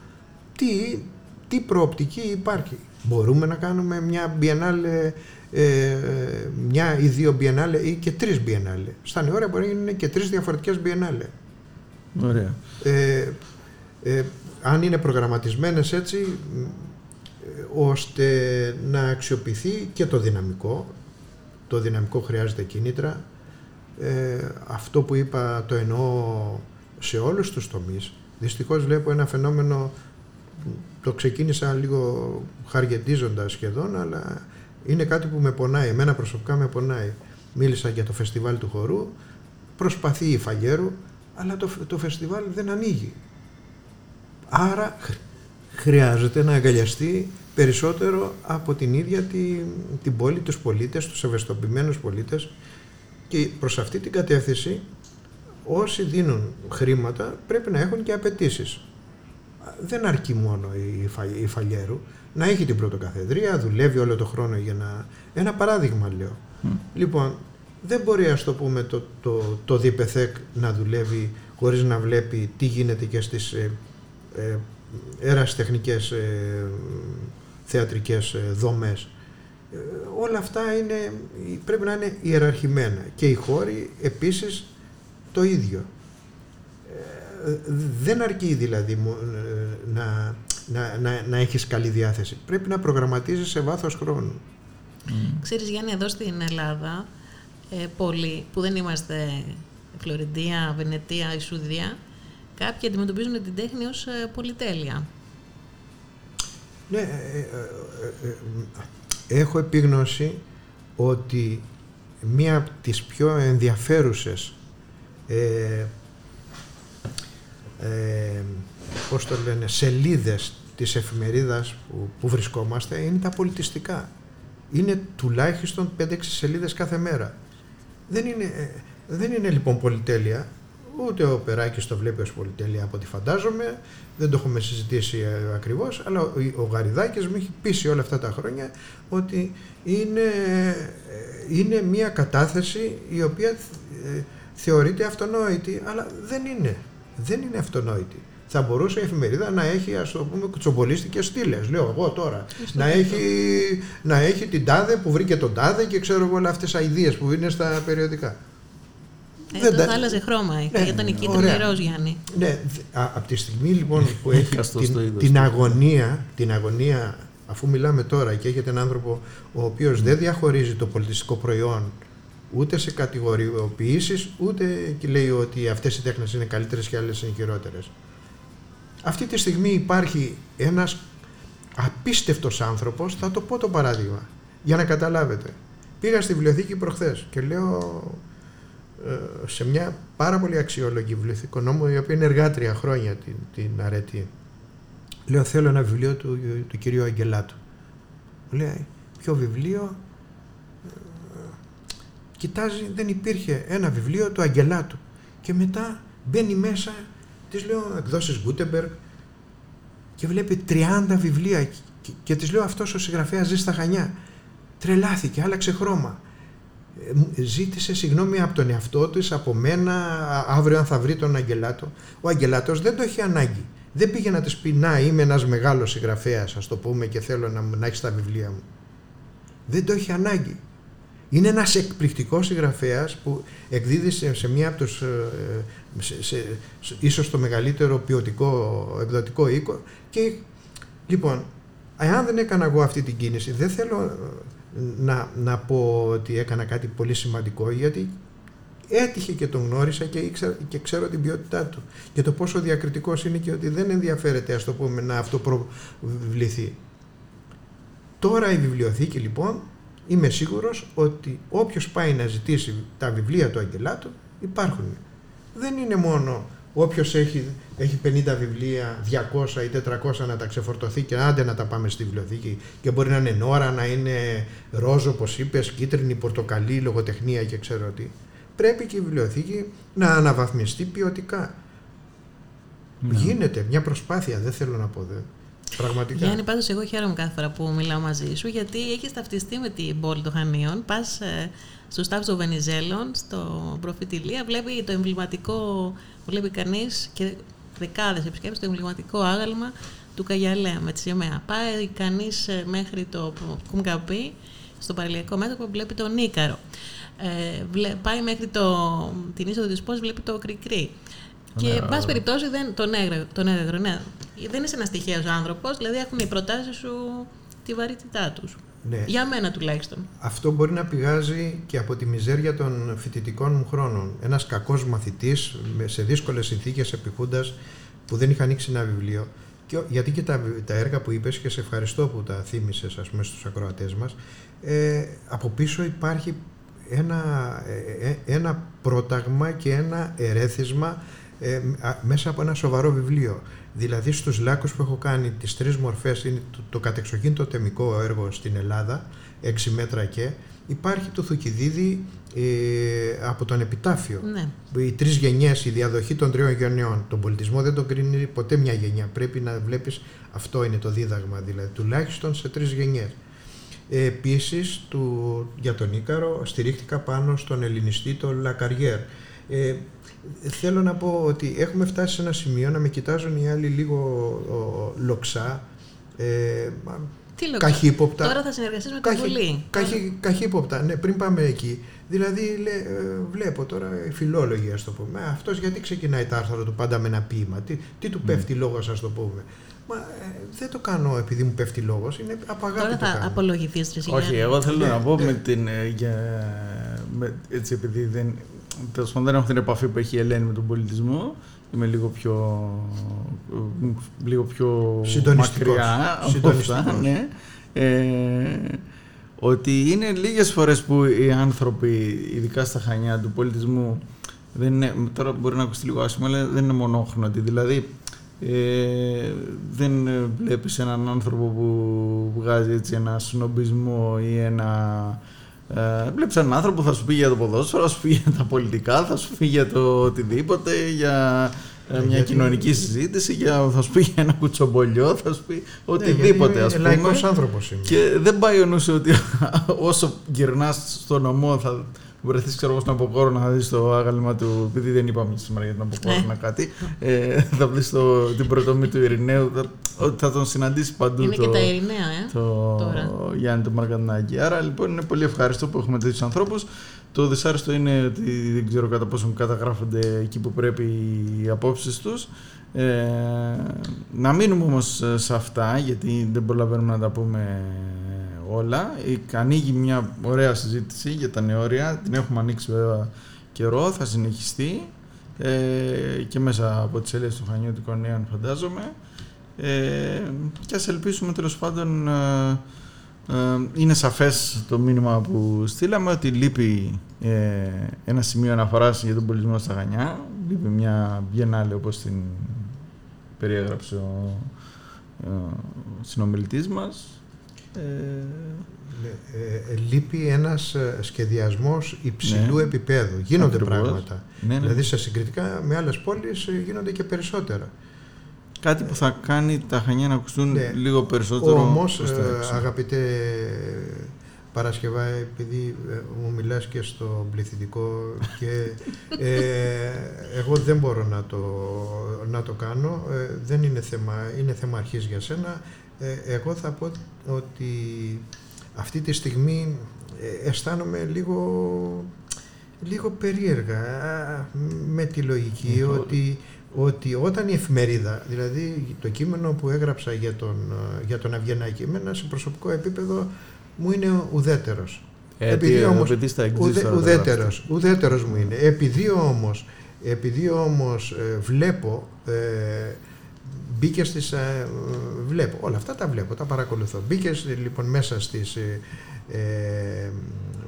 Τι, τι προοπτική υπάρχει. Μπορούμε να κάνουμε μια biennale, ε, μια ή δύο biennale ή και τρεις biennale. Στα νεόρια μπορεί να είναι και τρεις διαφορετικές biennale. Ωραία. Ε, ε, αν είναι προγραμματισμένες έτσι μ, ε, ώστε να αξιοποιηθεί και το δυναμικό το δυναμικό χρειάζεται κίνητρα ε, αυτό που είπα το εννοώ σε όλους τους τομείς δυστυχώς βλέπω ένα φαινόμενο μ, το ξεκίνησα λίγο χαργεντίζοντας σχεδόν αλλά είναι κάτι που με πονάει εμένα προσωπικά με πονάει. Μίλησα για το φεστιβάλ του χορού προσπαθεί η Φαγέρου αλλά το, το φεστιβάλ δεν ανοίγει. Άρα χρ- χρειάζεται να αγκαλιαστεί περισσότερο από την ίδια τη, την πόλη, τους πολίτες, τους ευαισθητοποιημένους πολίτες. Και προς αυτή την κατεύθυνση όσοι δίνουν χρήματα πρέπει να έχουν και απαιτήσεις. Δεν αρκεί μόνο η, Φα- η Φαλιέρου να έχει την πρωτοκαθεδρία, δουλεύει όλο το χρόνο για να... Ένα παράδειγμα λέω. Λοιπόν, δεν μπορεί ας το πούμε το, το, το ΔΙΠΕΘΕΚ να δουλεύει χωρίς να βλέπει τι γίνεται και στις ε, ε, ερασιτεχνικές ε, θεατρικές ε, δομές. Ε, όλα αυτά είναι, πρέπει να είναι ιεραρχημένα και οι χώροι επίσης το ίδιο. Ε, δεν αρκεί δηλαδή μου- ε, να, να, να, να έχεις καλή διάθεση. Πρέπει να προγραμματίζεις σε βάθος χρόνου. Ξέρεις Γιάννη, εδώ στην Ελλάδα, ε, πολλοί που δεν είμαστε Φλωρεντία, Βενετία, η Σουδία, κάποιοι αντιμετωπίζουν την τέχνη ως ε, πολυτέλεια. Ναι, ε, ε, ε, ε, έχω επίγνωση ότι μία από τις πιο ενδιαφέρουσες ε, ε, πώς το λένε, σελίδες της εφημερίδας που, που βρισκόμαστε είναι τα πολιτιστικά. Είναι τουλάχιστον 5-6 σελίδες κάθε μέρα. Δεν είναι, ε, δεν είναι λοιπόν πολυτέλεια, ούτε ο Περάκης το βλέπει ως πολυτέλεια από ό,τι φαντάζομαι, δεν το έχουμε συζητήσει ε, ακριβώς, αλλά ο, ο Γαριδάκης μου έχει πείσει όλα αυτά τα χρόνια ότι είναι, ε, είναι μια κατάθεση η οποία ε, θεωρείται αυτονόητη, αλλά δεν είναι. Δεν είναι αυτονόητη. Θα μπορούσε η εφημερίδα να έχει, ας το πούμε, κουτσομπολίστικες στήλες, λέω εγώ τώρα. Να έχει, να έχει την τάδε που βρήκε τον τάδε και ξέρω εγώ όλα αυτές τις αηδίες που είναι στα περιοδικά. Ε, Δεν το τα- θα άλλαζε χρώμα, Ναι, ναι, ήταν η κίτρινη ωραία. ροζ, Γιάννη. Ναι, από τη στιγμή λοιπόν που έχει Καστός το την, είδος την του. αγωνία, την αγωνία, αφού μιλάμε τώρα και έχετε έναν άνθρωπο ο οποίος δεν διαχωρίζει το πολιτιστικό προϊόν ούτε σε κατηγοριοποιήσεις, ούτε και λέει ότι αυτές οι τέχνες είναι καλύτερες και άλλες είναι χειρότερες. Αυτή τη στιγμή υπάρχει ένας απίστευτος άνθρωπος, θα το πω το παράδειγμα, για να καταλάβετε. Πήγα στη βιβλιοθήκη προχθές και λέω ε, σε μια πάρα πολύ αξιόλογη βιβλιοθηκονόμο η οποία είναι εργάτρια χρόνια την, την αρετή. Λέω θέλω ένα βιβλίο του, του κυρίου Αγγελάτου. Μου λέει ποιο βιβλίο; Ε, Κοιτάζει δεν υπήρχε ένα βιβλίο του Αγγελάτου. Και μετά μπαίνει μέσα, της λέω εκδόσεις Gutenberg και βλέπει 30 βιβλία και, και της λέω αυτός ο συγγραφέας ζει στα Χανιά. Τρελάθηκε, άλλαξε χρώμα. Ε, ζήτησε συγγνώμη από τον εαυτό της, από μένα, α- αύριο αν θα βρει τον Αγγελάτο. Ο Αγγελάτος δεν το έχει ανάγκη. Δεν πήγε να της πει να είμαι ένας μεγάλος συγγραφέας, ας το πούμε και θέλω να, να έχεις τα βιβλία μου. Δεν το έχει ανάγκη. Είναι ένας εκπληκτικός συγγραφέας που εκδίδει σε, σε μία από τους, ε, σε, σε, σε- ίσως το μεγαλύτερο ποιοτικό εκδοτικό οίκο και λοιπόν, εάν δεν έκανα εγώ αυτή την κίνηση, δεν θέλω ε, να, να πω ότι έκανα κάτι πολύ σημαντικό γιατί έτυχε και τον γνώρισα και, ήξερα, και ξέρω την ποιότητά του και το πόσο διακριτικός είναι και ότι δεν ενδιαφέρεται ας το πούμε να αυτοπροβληθεί. Τώρα η βιβλιοθήκη λοιπόν είμαι σίγουρος ότι όποιος πάει να ζητήσει τα βιβλία του Αγγελάτου υπάρχουν. Δεν είναι μόνο όποιος έχει, έχει 50 βιβλία, 200 ή 400 να τα ξεφορτωθεί και άντε να τα πάμε στη βιβλιοθήκη και μπορεί να είναι νόρα, να είναι ρόζο όπως είπες, κίτρινη, πορτοκαλί, λογοτεχνία και ξέρω τι. Πρέπει και η βιβλιοθήκη να αναβαθμιστεί ποιοτικά. Ναι. Γίνεται μια προσπάθεια, δεν θέλω να πω δε. Πραγματικά. Γιάννη, πάντως, εγώ χαίρομαι κάθε φορά που μιλάω μαζί σου, γιατί έχεις ταυτιστεί με την πόλη των Χανίων. Πας ε, στους τάφους των Βενιζέλων, στο προφητηλία, βλέπει το εμβληματικό, βλέπει κανείς και δεκάδες επισκέπτες το εμβληματικό άγαλμα του Καγιαλέα με τη σημαία. Πάει κανείς μέχρι το Κουμκαπί, στο παραλιακό μέτωπο, βλέπει τον Νίκαρο. Ε, βλέ- πάει μέχρι το, την είσοδο της πόλης, βλέπει το Κρικρί. Και, εν πάση περιπτώσει, δεν, τον, έγρα, τον έγραφε, ναι. Δεν είσαι ένας τυχαίος άνθρωπος, δηλαδή έχουν οι προτάσεις σου τη βαρύτητά τους. Ναι. Για μένα τουλάχιστον. Αυτό μπορεί να πηγάζει και από τη μιζέρια των φοιτητικών μου χρόνων. Ένας κακός μαθητής με- σε δύσκολες συνθήκες επιχούντας που δεν είχα ανοίξει ένα βιβλίο. Και, ο- γιατί και τα, τα έργα που είπες και σε ευχαριστώ που τα θύμισες ας πούμε στους ακροατές μας ε, από πίσω υπάρχει ένα, ε, ε, ένα πρόταγμα και ένα ερέθισμα ε, α- μέσα από ένα σοβαρό βιβλίο. Δηλαδή στους λάκους που έχω κάνει τις τρεις μορφές είναι το, το κατεξοχήν το τεμικό έργο στην Ελλάδα, 6 μέτρα και, υπάρχει το Θουκυδίδη ε, από τον Επιτάφιο. Ναι. Οι τρεις γενιές, η διαδοχή των τριών γενιών. Τον πολιτισμό δεν τον κρίνει ποτέ μια γενιά. Πρέπει να βλέπεις, αυτό είναι το δίδαγμα δηλαδή, τουλάχιστον σε τρεις γενιές. Ε, επίσης, του, για τον Ίκαρο στηρίχτηκα πάνω στον ελληνιστή τον Λακαριέρ. Ε, θέλω να πω ότι έχουμε φτάσει σε ένα σημείο να με κοιτάζουν οι άλλοι λίγο ο, λοξά, ε, μα- Τι λέω, καχύποπτα. Τώρα θα συνεργαστείς με την Καχύ- Βουλή. καχύ- καχύποπτα, ναι, πριν πάμε εκεί. Δηλαδή, λέ- ε, βλέπω τώρα οι φιλόλογοι, ας το πούμε. Αυτός γιατί ξεκινάει τα άρθρα του πάντα με ένα ποίημα; Τι, τι του πέφτει λόγος, ας το πούμε; Μα ε, δεν το κάνω επειδή μου πέφτει λόγος, είναι από αγάπη Τώρα το θα κάνω. απολογηθείς Τρεσί Όχι, εγώ θέλω Ναι, να πω ναι. με την. ε, Για, με, έτσι, επειδή δεν. Τέλος πάντων, δεν έχω την επαφή που έχει η Ελένη με τον πολιτισμό. Είμαι λίγο πιο. ε, λίγο πιο Συντονιστικός. μακριά από Συντονιστικός. αυτά. Ναι. Ε, ότι είναι λίγες φορές που οι άνθρωποι, ειδικά στα χανιά του πολιτισμού, δεν είναι, τώρα μπορεί να ακουστεί λίγο άσχημα, αλλά δεν είναι μονόχρονοι. Δηλαδή, ε, δεν ε, βλέπεις έναν άνθρωπο που βγάζει έτσι ένα σνομπισμό ή ένα... Ε, βλέπεις έναν άνθρωπο που θα σου πει για το ποδόσφαιρο, θα σου πει για τα πολιτικά, θα σου πει για το οτιδήποτε, για ε, μια γιατί- κοινωνική συζήτηση, για, θα σου πει για ένα κουτσομπολιό, θα σου πει Ναι, οτιδήποτε γιατί ας είμαι πούμε. λαϊκός άνθρωπος είμαι. Και δεν πάει ο νους ότι όσο γυρνάς στο νομό θα βρεθεί ξέρω εγώ στον Αποκόρονα να δεις το άγαλμα του. Επειδή δεν είπαμε σήμερα για τον Αποκόρονα κάτι. Ε, θα βρει την πρωτομή του Ειρηναίου. Θα, ότι θα τον συναντήσει παντού Είναι το, και τα Ειρηναία, ε. το τώρα. Γιάννη του Μαργανάκη. Άρα λοιπόν είναι πολύ ευχάριστο που έχουμε τέτοιους ανθρώπους. Το δυσάρεστο είναι ότι δεν ξέρω κατά πόσο καταγράφονται εκεί που πρέπει οι απόψεις τους. Ε, να μείνουμε όμως σε αυτά γιατί δεν προλαβαίνουμε να τα πούμε όλα. Ε, Ανοίγει μια ωραία συζήτηση για τα νεόρια. Την έχουμε ανοίξει βέβαια καιρό, θα συνεχιστεί ε, και μέσα από τις σελίδες των Χανιώτικων Νέων φαντάζομαι. Ε, και ας ελπίσουμε τέλος πάντων ε, ε, είναι σαφές το μήνυμα που στείλαμε ότι λείπει ε, ένα σημείο αναφοράς για τον πολιτισμό στα Χανιά λείπει μια Biennale όπως την περιέγραψε ο ο συνομιλητής μας. Ε, Ναι, ε, ε, λείπει ένας ε, σχεδιασμός υψηλού Ναι. επίπεδου. Γίνονται Ακριβώς. πράγματα. Ναι, ναι. Δηλαδή σε συγκριτικά με άλλες πόλεις ε, γίνονται και περισσότερα. κάτι που θα κάνει τα Χανιά να ακουστούν Ναι. λίγο περισσότερο Όμως, προς τα ε, έξω. αγαπητέ Παρασκευά, επειδή ε, μου μιλάς και στο πληθυντικό και ε, εγώ δεν μπορώ να το, να το κάνω, ε, δεν είναι θέμα, είναι θέμα αρχής για σένα. Ε, εγώ θα πω ότι αυτή τη στιγμή ε, αισθάνομαι λίγο, λίγο περίεργα α, με τη λογική Μήπως- ότι, ότι όταν η εφημερίδα, δηλαδή το κείμενο που έγραψα για τον, ε, για τον Αυγενάκη, εμένα σε προσωπικό επίπεδο μου είναι ουδέτερος. Ε, τι, επειδή στα εξής ουδε, τώρα το ουδέτερος, ουδέτερος μου είναι. Επειδή όμως, επειδή όμως ε, βλέπω, ε, μπήκε στις, ε, βλέπω, όλα αυτά τα βλέπω, τα παρακολουθώ. Μπήκε ε, λοιπόν μέσα στις ε, ε,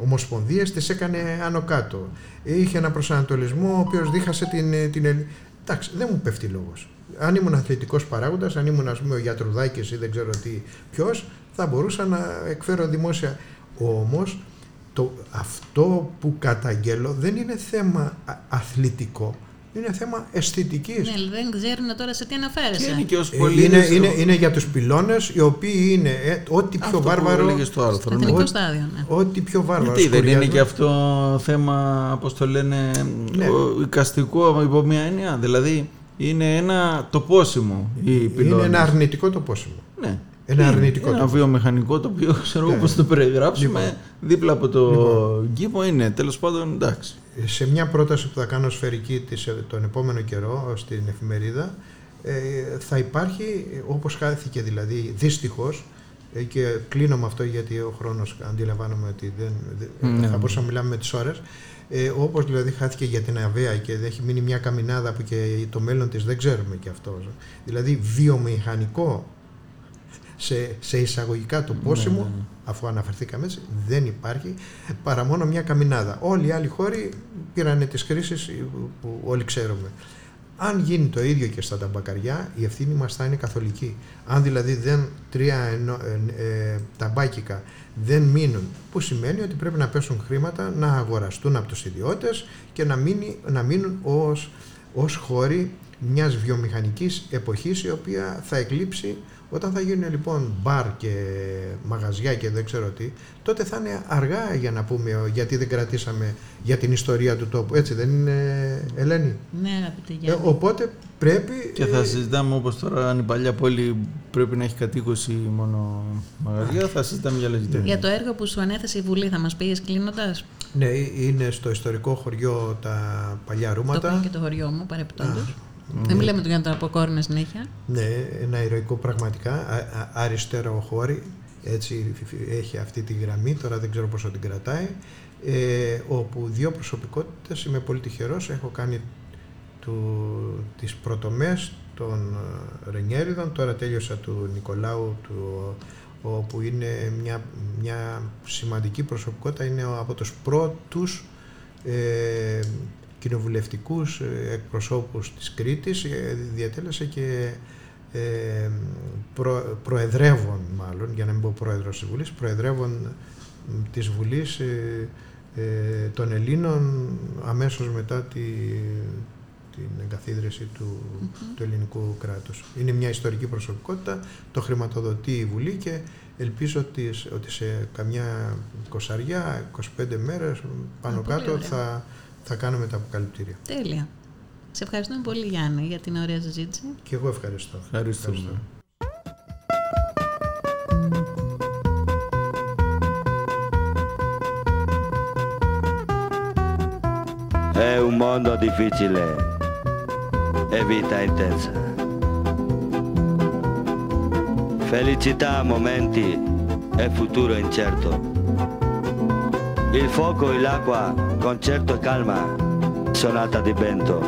ομοσπονδίες, τις έκανε άνω κάτω. Είχε ένα προσανατολισμό ο οποίος δίχασε την, ε, την Ελλ- Εντάξει, δεν μου πέφτει λόγος. Αν ήμουν αθλητικός παράγοντας, αν ήμουν ας πούμε ο Γιατρουδάκης ή δεν ξέρω τι ποιος, θα μπορούσα να εκφέρω δημόσια. Όμως, το, αυτό που καταγγέλω δεν είναι θέμα α- αθλητικό, είναι θέμα αισθητικής. Ναι, αλλά δεν ξέρουν τώρα σε τι Και αναφέρεσαι. είναι και ως Ε, πολίτης... είναι, είναι, είναι για τους πυλώνες οι οποίοι είναι ε, ό,τι πιο Αυτό που βάρβαρο έλεγες στο Στο άρθρο. ναι. εθνικό Ό- στάδιο, ναι. ό,τι πιο βάρβαρο Γιατί δεν είναι σκουριασμό- και αυτό θέμα, όπως το λένε, Ναι. ο- οικαστικό υπό μια έννοια; Δηλαδή είναι ένα τοπόσιμο η είναι πυλώνες. ένα αρνητικό το πόσιμο Ναι. Ένα Είναι; αρνητικό Ένα το- βιομηχανικό το οποίο ξέρω εγώ Ναι. πώς το περιγράψουμε. Λοιπόν. Δίπλα από το Λοιπόν. κήπο είναι. Τέλος πάντων εντάξει. Σε μια πρόταση που θα κάνω σφαιρική της, ε, τον επόμενο καιρό ε, στην εφημερίδα ε, θα υπάρχει ε, όπως χάθηκε δηλαδή δυστυχώς ε, και κλείνω με αυτό γιατί ο χρόνος αντιλαμβάνομαι ότι δεν, δεν- Ναι. θα μπορούσαμε να μιλάμε με τις ώρες ε, όπως δηλαδή χάθηκε για την ΑΒΕΑ και έχει μείνει μια καμινάδα που και το μέλλον της δεν ξέρουμε και αυτό δηλαδή βιομηχανικό σε, σε εισαγωγικά το πόσιμο ναι, ναι. αφού αναφερθήκαμε έτσι, δεν υπάρχει παρά μόνο μια καμινάδα. Όλοι οι άλλοι χώροι πήραν τις κρίσεις που όλοι ξέρουμε. Αν γίνει το ίδιο και στα ταμπακαριά, η ευθύνη μας θα είναι καθολική. Αν δηλαδή δεν τρία ενο- ε, ε, ταμπάκικα δεν μείνουν, που σημαίνει ότι πρέπει να πέσουν χρήματα να αγοραστούν από τους ιδιώτες και να, μείνει, να μείνουν ως, ως χώροι μιας βιομηχανικής εποχής η οποία θα εκλείψει όταν θα γίνουν λοιπόν μπαρ και μαγαζιά και δεν ξέρω τι, τότε θα είναι αργά για να πούμε ο, γιατί δεν κρατήσαμε για την ιστορία του τόπου. Έτσι δεν είναι, Ελένη; Ναι, αγαπητέ Ε, Γιάννη. οπότε πρέπει... Και θα ε, συζητάμε όπως τώρα αν η παλιά πόλη πρέπει να έχει κατοίκωση μόνο μαγαζιά, θα συζητάμε για άλλες Για γειτονιές. το έργο που σου ανέθεσε η Βουλή θα μας πήγες κλείνοντας; Ναι, είναι στο ιστορικό χωριό τα παλιά Το ρούματα. οποίο και το χωριό μου παρεπιπτόντως. Α, Δεν μιλάμε του για να το αποκόρνε συνέχεια. Ναι, ένα ηρωικό πραγματικά, α- α- αριστερό χώρι, έτσι έχει αυτή τη γραμμή, τώρα δεν ξέρω πόσο την κρατάει, ε, όπου δύο προσωπικότητες, είμαι πολύ τυχερός, έχω κάνει του, τις πρωτομές των ε, Ρενιέριδων, τώρα τέλειωσα του Νικολάου, του, όπου είναι μια, μια σημαντική προσωπικότητα, είναι ο- από τους πρώτους ε, κοινοβουλευτικούς ε, εκπροσώπους της Κρήτης, ε, διατέλεσε και ε, προ, προεδρεύων μάλλον, για να μην πω πρόεδρος της Βουλής, προεδρεύων μ, της Βουλής ε, ε, των Ελλήνων αμέσως μετά τη, την εγκαθίδρυση του, του ελληνικού κράτους. Είναι μια ιστορική προσωπικότητα, το χρηματοδοτεί η Βουλή και ελπίζω ότι, σ- ότι σε καμιά κοσαριά, 25 μέρες πάνω Α, πολύ κάτω ωραία. θα, θα κάνουμε τα αποκαλυπτήρια. Τέλεια. Σε ευχαριστούμε πολύ Γιάννη για την ωραία συζήτηση. Και εγώ ευχαριστώ. Ευχαριστούμε. È un mondo difficile e vita intensa. Felicità a momenti e futuro incerto. Il fuoco e l'acqua, concerto e calma, sonata di vento.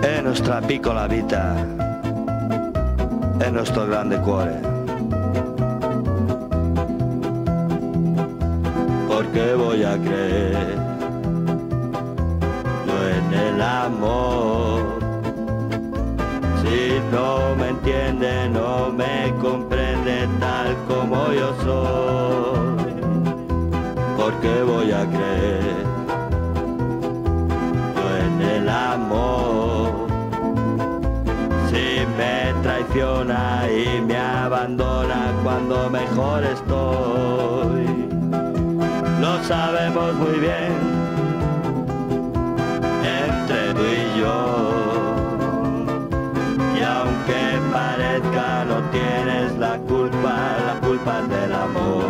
È nostra piccola vita, è nostro grande cuore. porque voy a soy, porque voy a creer en el amor. Si me traiciona y me abandona cuando mejor estoy, lo sabemos muy bien la culpa, la culpa es del amor.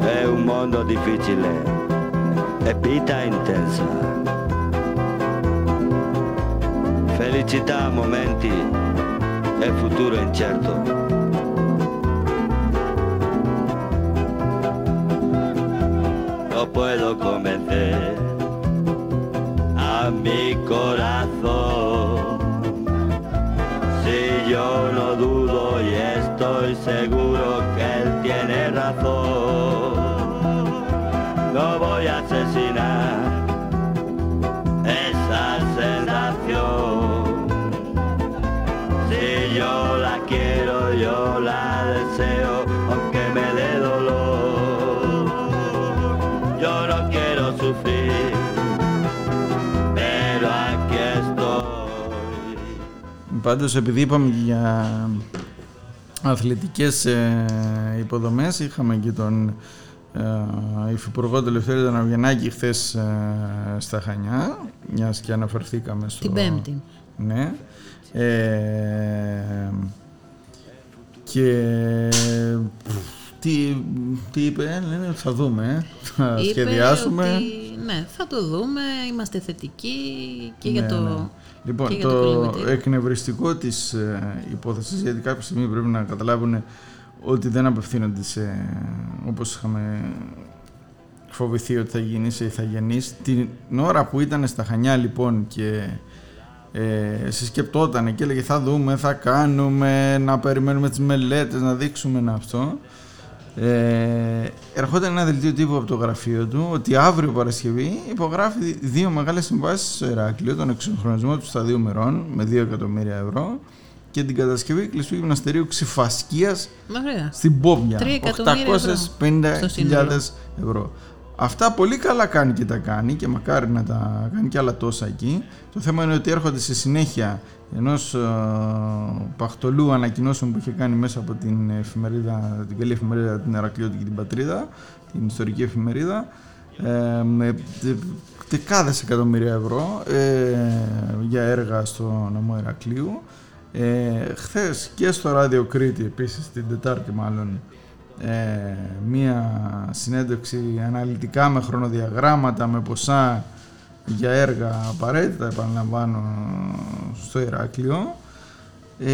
È un mondo difficile e vita intensa. Felicità a momenti e futuro incerto. Puedo convencer a mi corazón. Si yo no dudo y estoy seguro que él tiene razón, Πάντως επειδή είπαμε για αθλητικές ε, υποδομές είχαμε και τον ε, Υφυπουργό του Ελευθερίου τον Αυγενάκη χθες ε, στα Χανιά μιας και αναφερθήκαμε στο... Την Πέμπτη. Ναι. Ε, και τι, τι είπε, λένε θα δούμε, θα Είπε σχεδιάσουμε. Ότι, ναι, θα το δούμε, είμαστε θετικοί και για Ναι, το, ναι. Λοιπόν, και για το, το κολυμβητήριο. εκνευριστικό της ε, υπόθεσης, γιατί κάποια στιγμή πρέπει να καταλάβουν ότι δεν απευθύνονται σε, όπως είχαμε φοβηθεί ότι θα γίνει σε ηθαγενείς. Την ώρα που ήταν στα Χανιά λοιπόν και ε, συσκεπτόταν και έλεγε θα δούμε, θα κάνουμε, να περιμένουμε τις μελέτες, να δείξουμε να αυτό. Ε, ερχόταν ένα δελτίο τύπου από το γραφείο του ότι αύριο Παρασκευή υπογράφει δύο μεγάλες συμβάσεις στο Ηράκλειο, τον εξυγχρονισμό του σταδίου μερών με 2 εκατομμύρια ευρώ και την κατασκευή κλειστού γυμναστηρίου ξυφασκίας Ωραία. στην Πόμπια. Τρία εκατομμύρια ευρώ στο 850.000 σύνολο. ευρώ. Αυτά πολύ καλά κάνει και τα κάνει και μακάρι να τα κάνει και άλλα τόσα εκεί. Το θέμα είναι ότι έρχονται σε συνέχεια ενός ε, παχτολού ανακοινώσεων που είχε κάνει μέσα από την εφημερίδα, την καλή εφημερίδα την Ερακλειώτικη την Πατρίδα, την ιστορική εφημερίδα, ε, με δεκάδες εκατομμύρια ευρώ ε, για έργα στο νομό Ηρακλείου. Ε, χθες και στο Ράδιο Κρήτη, επίσης την Τετάρτη μάλλον, ε, μία συνέντευξη αναλυτικά με χρονοδιαγράμματα, με ποσά για έργα απαραίτητα, επαναλαμβάνω, στο Ηράκλειο. Ε,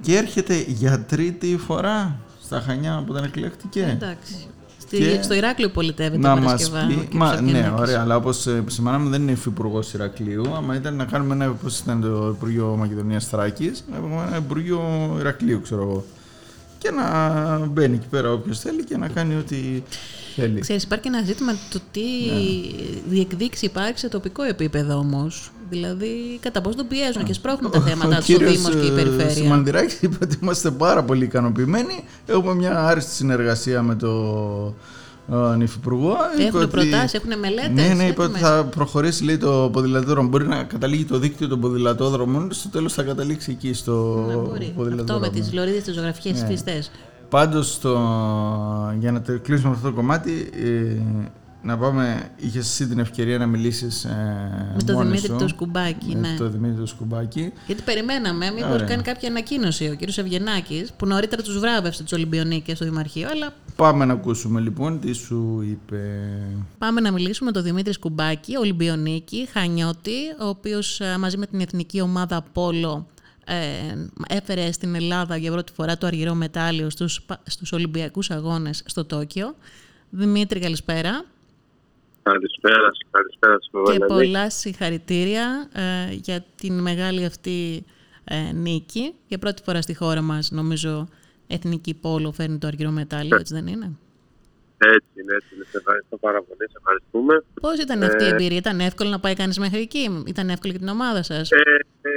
και έρχεται για τρίτη φορά στα Χανιά που δεν εκλέχτηκε. Εντάξει. Στη, Και στο Ηράκλειο πολιτεύεται να το μας Παρασκευά. πει, ο κ. μα, ναι, Σαββιανάκης. ωραία, αλλά όπως ε, επισημάναμε δεν είναι υφυπουργός Ηρακλείου, άμα ήταν να κάνουμε ένα, πώς ήταν το Υπουργείο Μακεδονίας Θράκης, να πούμε ένα Υπουργείο Ηρακλείου, ξέρω εγώ. Και να μπαίνει εκεί πέρα όποιος θέλει και να κάνει ό,τι θέλει. Ξέρεις, υπάρχει και ένα ζήτημα το τι Ναι. διεκδίκηση υπάρχει σε τοπικό επίπεδο όμως. Δηλαδή, κατά πώς τον πιέζουν και σπρώχνουν τα Ο θέματα του ο κύριος, Δήμος και η ε, Περιφέρεια. Σιμανδηράκης είπε ότι είμαστε πάρα πολύ ικανοποιημένοι. Έχουμε μια άριστη συνεργασία με το ε, Υφυπουργό. Είπε Έχουν ότι- προτάσεις, έχουν μελέτες. Ναι, ναι, είπε έχουν ότι μέσα. θα προχωρήσει λέει, το ποδηλατόδρομο. Μπορεί να καταλήγει το δίκτυο των ποδηλατόδρομων, στο τέλος θα καταλήξει εκεί στο Να μπορεί. Αυτό ποδηλατόδρομο. με τις λωρίδες, τις ζωγραφικές Ναι. φυστές. Πάντως, το... για να το κλείσουμε αυτό το κομμάτι, ε, να πάμε, είχες εσύ την ευκαιρία να μιλήσεις ε, Με το μόνη Δημήτρη σου. το Σκουμπάκι, Με ναι. το Δημήτρη το Σκουμπάκι. Γιατί περιμέναμε, μήπως Ωραία. κάνει κάποια ανακοίνωση ο κ. Ευγενάκης, που νωρίτερα τους βράβευσε τους Ολυμπιονίκες στο Δημαρχείο, αλλά Πάμε να ακούσουμε λοιπόν τι σου είπε. Πάμε να μιλήσουμε με τον Δημήτρη Σκουμπάκη, Ολυμπιονίκη, Χανιώτη, ο οποίος ε, μαζί με την εθνική ομάδα Πόλο ε, έφερε στην Ελλάδα για πρώτη φορά το αργυρό μετάλλιο στους, πα- στους Ολυμπιακούς Αγώνες στο Τόκιο. Δημήτρη, καλησπέρα. Καλησπέρα σας, καλησπέρα σας. Και Βαλέντη. πολλά συγχαρητήρια ε, για την μεγάλη αυτή ε, νίκη. Για πρώτη φορά στη χώρα μας, νομίζω, εθνική πόλο φέρνει το αργυρό μετάλλιο, έτσι δεν είναι; Έτσι είναι, έτσι είναι. Σε ευχαριστώ πάρα πολύ. Σε ευχαριστούμε. Πώς ήταν αυτή η εμπειρία, Ήταν εύκολο να πάει κανείς μέχρι εκεί, Ήταν εύκολο για την ομάδα σας; Ε, ε,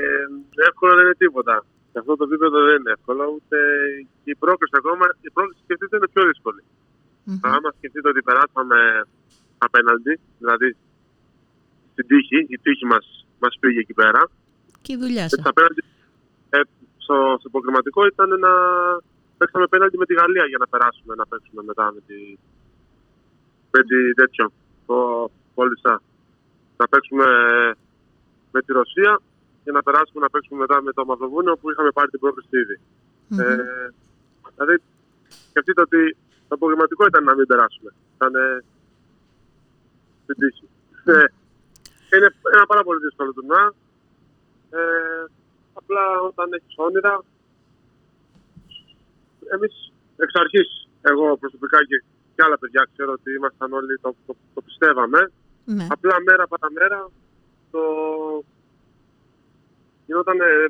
εύκολο δεν είναι τίποτα. Σε αυτό το επίπεδο δεν είναι εύκολο. Ούτε και η πρόκληση ακόμα, η πρόκληση σκεφτείτε είναι πιο δύσκολη. Mm-hmm. Άμα σκεφτείτε ότι περάσαμε απέναντι, δηλαδή στην τύχη, η τύχη μας μας πήγε εκεί πέρα. Και η δουλειά σα. Ε, στο, στο προκριματικό ήταν να παίξαμε απέναντι με τη Γαλλία για να περάσουμε, να παίξουμε μετά με τη, με τη τέτοιο, το Πόλισσα. Να παίξουμε με τη Ρωσία και να περάσουμε να παίξουμε μετά με το Μαυροβούνιο που είχαμε πάρει την πρόκληση ήδη. Mm-hmm. Ε, δηλαδή, σκεφτείτε ότι το απογευματικό ήταν να μην περάσουμε. Ήταν ε, στην τύχη. Ε, είναι ένα πάρα πολύ δύσκολο τουρνά. Ε, απλά όταν έχεις όνειρα, εμείς εξ αρχής, εγώ προσωπικά και, και άλλα παιδιά ξέρω ότι ήμασταν όλοι, το, το, το πιστεύαμε. Ναι. Απλά μέρα παραμέρα το γινόταν. Ε,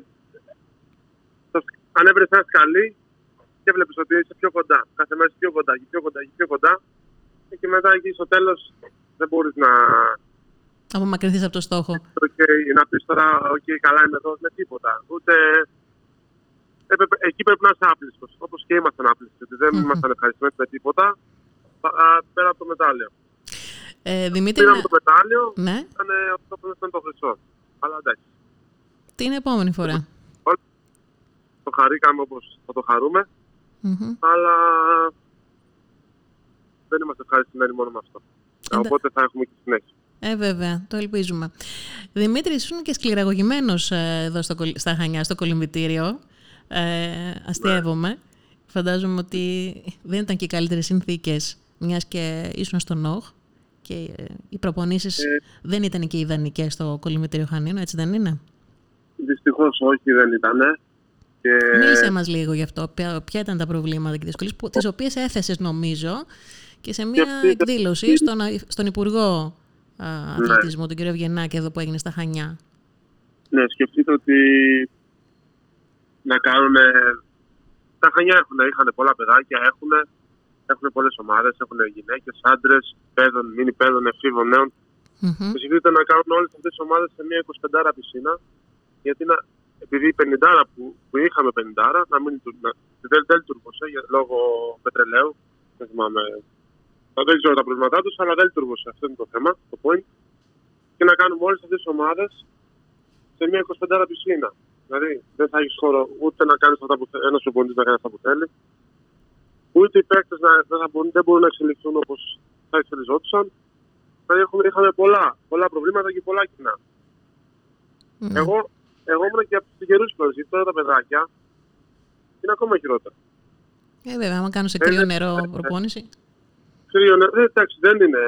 το, αν έβρε ένα σκαλί και βλέπεις ότι είσαι πιο κοντά. Κάθε μέρα πιο κοντά και πιο κοντά και πιο κοντά. Και μετά εκεί στο τέλος δεν μπορείς να. Απομακρυνθείς από το στόχο. Okay, να πεις τώρα, OK, καλά είμαι εδώ με τίποτα. Ούτε. Έπρεπε, εκεί πρέπει να είσαι άπλιστο. Όπως και ήμασταν άπλιστοι. Δεν mm-hmm. ήμασταν ευχαριστημένοι με τίποτα. Α, πέρα από το μετάλλιο. Ε, Δημήτρη, Πήραμε το μετάλλιο. Ναι. Ήταν αυτό που ήταν το χρυσό. Αλλά εντάξει. Την επόμενη φορά; Το χαρήκαμε όπως θα το χαρούμε. Mm-hmm. Αλλά δεν είμαστε ευχαριστημένοι μόνο με αυτό. Εντα... Οπότε θα έχουμε και συνέχεια. Ε, βέβαια, το ελπίζουμε. Δημήτρης, ήσουν και σκληραγωγημένος ε, εδώ στο, στα Χανιά, στο κολυμπητήριο. Ε, αστείευομαι. Ναι. Φαντάζομαι ότι δεν ήταν και οι καλύτερες συνθήκες, μιας και ήσουν στο ΝΟΧ και ε, οι προπονήσεις ε, δεν ήταν και ιδανικές στο κολυμπητήριο Χανίνο, έτσι δεν είναι; Δυστυχώς όχι, δεν ήταν. Και... Μίλησε μας λίγο γι' αυτό. Ποια, ποια ήταν τα προβλήματα και δυσκολίες, τις οποίες έθεσες, νομίζω, και σε μια και εκδήλωση στον, στον Υπουργό ναι. Αθλητισμού, τον κύριο Ευγενάκη, εδώ που έγινε στα Χανιά. Ναι, σκεφτείτε ότι να κάνουν. Τα Χανιά έχουν, είχαν πολλά παιδάκια, έχουν, έχουν πολλές ομάδες, έχουν γυναίκες, άντρες, παιδών, μήνυ παιδών, εφήβων νέων. Mm-hmm. Και σκεφτείτε να κάνουν όλες αυτές τις ομάδες σε μια 25 πισίνα, γιατί να, επειδή η 50 που, που είχαμε 50 να μην να, δεν, δεν λειτουργούσε λόγω πετρελαίου. Δεν θυμάμαι. Δεν ξέρω τα προβλήματά τους, αλλά δεν λειτουργούσε. Αυτό είναι το θέμα, το point. Και να κάνουμε όλες αυτές τις ομάδες σε μια 25 πισίνα. Δηλαδή δεν θα έχεις χώρο ούτε να κάνεις αυτά που θέλει, ένας οπονητής να κάνει αυτά που θέλει, ούτε οι παίκτες δεν, δεν μπορούν να εξελιχθούν όπως θα εξελιζόντουσαν. Δηλαδή είχαμε πολλά, πολλά προβλήματα και πολλά κοινά. Mm. Εγώ εγώ ήμουν και από τους καιρού γιατί τώρα τα παιδάκια είναι ακόμα χειρότερα. Ε, βέβαια, άμα κάνω σε κρύο νερό προπόνηση. Κρύο νερό, ε, εντάξει, δεν είναι.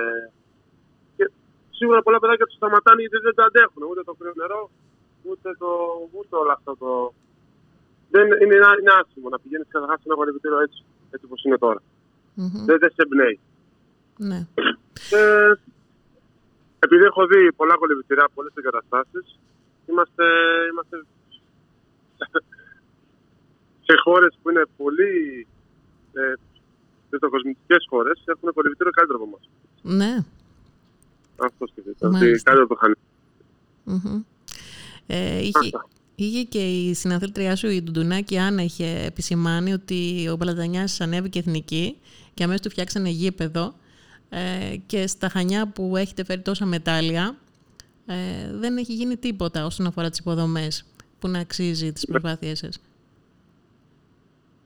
Και σίγουρα πολλά παιδάκια τους σταματάνε γιατί δεν τα αντέχουν. Ούτε το κρύο νερό, ούτε, το, ούτε όλο αυτό το. Δεν είναι, είναι άσχημο να πηγαίνεις καταρχά σε ένα πανεπιστήμιο έτσι, έτσι όπως είναι τώρα. Mm-hmm. Δεν, δεν σε εμπνέει. Ναι. Ε, επειδή έχω δει πολλά κολυμπητήρια, πολλές εγκαταστάσεις, είμαστε, είμαστε σε χώρες που είναι πολύ ε, τριτοκοσμητικέ χώρες έχουν κολυμπητήριο καλύτερο από εμάς. Ναι. Αυτό σκεφτείτε. Ότι καλύτερο το χάνει. Mm-hmm. Ε, είχε, είχε και η συναθρήτριά σου η Ντουντουνάκη Άννα είχε επισημάνει ότι ο Παλατανιάς ανέβηκε εθνική και αμέσως του φτιάξανε γήπεδο ε, και στα Χανιά που έχετε φέρει τόσα μετάλλια ε, δεν έχει γίνει τίποτα όσον αφορά τις υποδομές που να αξίζει τις προσπάθειές σας.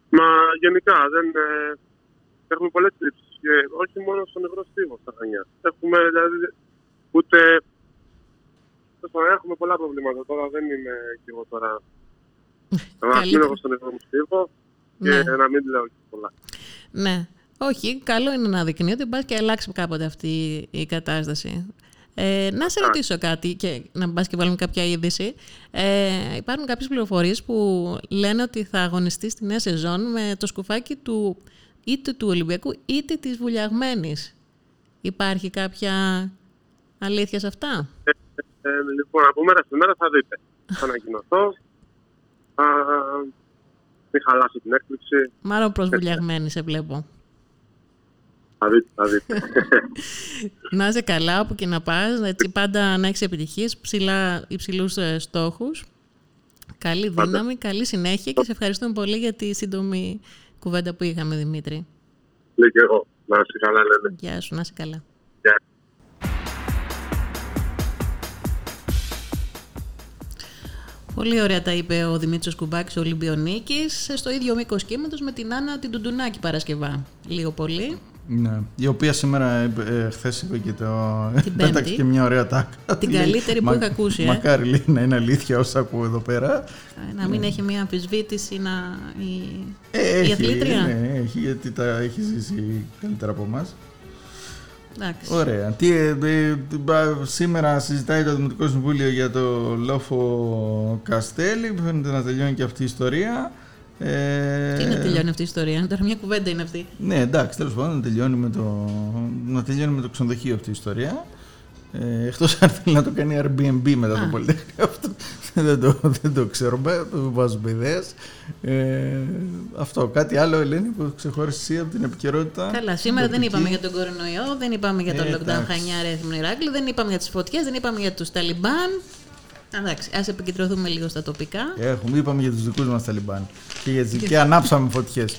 Μα γενικά δεν, ε, έχουμε πολλές τρίψεις και όχι μόνο στον ευρώ στίβος στα Χανιά. Έχουμε δηλαδή ούτε... Έχουμε πολλά προβλήματα τώρα, δεν είμαι και εγώ τώρα... Να μην έχω στον ευρώ στίβο και ναι. να μην λέω και πολλά. Ναι. Όχι, καλό είναι να δεικνύει ότι υπάρχει και αλλάξει κάποτε αυτή η κατάσταση. Ε, να σε ρωτήσω κάτι και να μπας και βάλουμε κάποια είδηση. Ε, υπάρχουν κάποιες πληροφορίες που λένε ότι θα αγωνιστεί στη νέα σεζόν με το σκουφάκι του είτε του Ολυμπιακού είτε της Βουλιαγμένης. Υπάρχει κάποια αλήθεια σε αυτά; Ε, ε, λοιπόν, από μέρα σε μέρα θα δείτε. Θα ανακοινωθώ. μην χαλάσει την έκπληξη. Μάλλον προσβουλιαγμένη σε βλέπω. Θα δείτε, θα δείτε. να είσαι καλά όπου και να πας, έτσι πάντα να έχεις επιτυχίες, ψηλά, υψηλούς ε, στόχους. Καλή δύναμη, καλή συνέχεια και σε ευχαριστούμε πολύ για τη σύντομη κουβέντα που είχαμε, Δημήτρη. Λέω και εγώ. Να είσαι καλά, λένε. Γεια σου, να είσαι καλά. Γεια. Πολύ ωραία τα είπε ο Δημήτρης Κουμπάκης, ο Ολυμπιονίκης, στο ίδιο μήκος κύματος με την Άννα την Τουντουνάκη Παρασκευά. Λίγο πολύ. Ναι. Η οποία σήμερα, ε, χθες είπε και το. Την Πέταξε Πέμπτη. και μια ωραία τάκα. Την Λέει, καλύτερη που «Μα- είχα ακούσει, ε». Μακάρι λέει, να είναι αλήθεια όσα ακούω εδώ πέρα. Ε, Να μην έχει μια αμφισβήτηση να... η, Ε, η έχει, αθλήτρια. ναι, έχει, γιατί τα έχει ζήσει καλύτερα από εμάς. Εντάξει. Ωραία. Τι, ε, ε, μπα- σήμερα συζητάει το Δημοτικό Συμβούλιο για το λόφο Καστέλη. Φαίνεται να τελειώνει και αυτή η ιστορία. Ε, Τι να τελειώνει αυτή η ιστορία. Τώρα μια κουβέντα είναι αυτή. Ναι, εντάξει, τέλος πάντων να τελειώνει, με το, να τελειώνει με το ξενοδοχείο αυτή η ιστορία. Ε, Εκτός αν θέλει να το κάνει Airbnb μετά το Α. Πολυτεχνείο. Αυτό δεν το, δεν το ξέρουμε. Το βάζουμε ιδέες. Ε, αυτό. Κάτι άλλο, Ελένη, που ξεχώρισες εσύ από την επικαιρότητα; Καλά, σήμερα δεν τοπική. είπαμε για τον κορονοϊό, δεν είπαμε για το Ε, lockdown εντάξει. Χανιά Ρέθμνο Ηράκλειο, δεν είπαμε για τις φωτιές, δεν είπαμε για τους Ταλιμπάν. Εντάξει, ας επικεντρωθούμε λίγο στα τοπικά. Έχουμε, είπαμε για τους δικούς μας Ταλιμπάν. Και, για τις- και ανάψαμε φωτιές.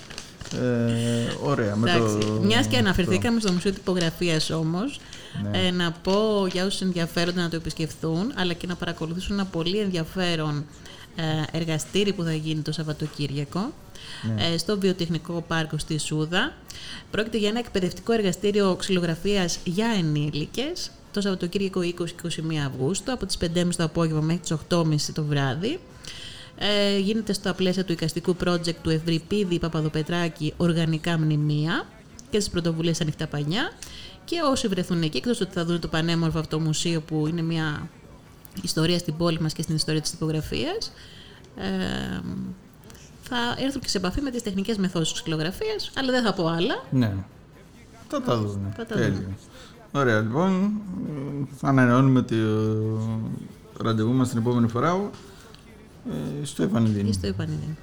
Ε, ωραία. Με Εντάξει, το, μιας και αναφερθήκαμε στο Μουσείο Τυπογραφίας όμως, Ναι. ε, να πω για όσους ενδιαφέρονται να το επισκεφθούν, αλλά και να παρακολουθήσουν ένα πολύ ενδιαφέρον ε, εργαστήρι που θα γίνει το Σαββατοκύριακο Ναι. ε, στο Βιοτεχνικό Πάρκο στη Σούδα. Πρόκειται για ένα εκπαιδευτικό εργαστήριο ξυλογραφίας για ενήλικες το Σαββατοκύριακο 20-21 Αυγούστου από τις 5.30 το απόγευμα μέχρι τις 8.30 το βράδυ. Ε, γίνεται στα πλαίσια του οικαστικού project του Ευρυπίδη Παπαδοπετράκη Οργανικά Μνημεία και στις πρωτοβουλίες Ανοιχτά Πανιά και όσοι βρεθούν εκεί, εκτός ότι θα δουν το πανέμορφο αυτό μουσείο που είναι μια ιστορία στην πόλη μας και στην ιστορία της τυπογραφίας ε, θα έρθουν και σε επαφή με τις τεχνικές μεθόδους της ξυλογραφίας αλλά δεν θα πω άλλα Ναι. Θα τα δούμε. Θα τα Τέλεια. δούμε. Ωραία, λοιπόν. ε, Ανανεώνουμε το ραντεβού μας την επόμενη φορά ε, στο Επανειδήν. ή στο Ιπανίδη.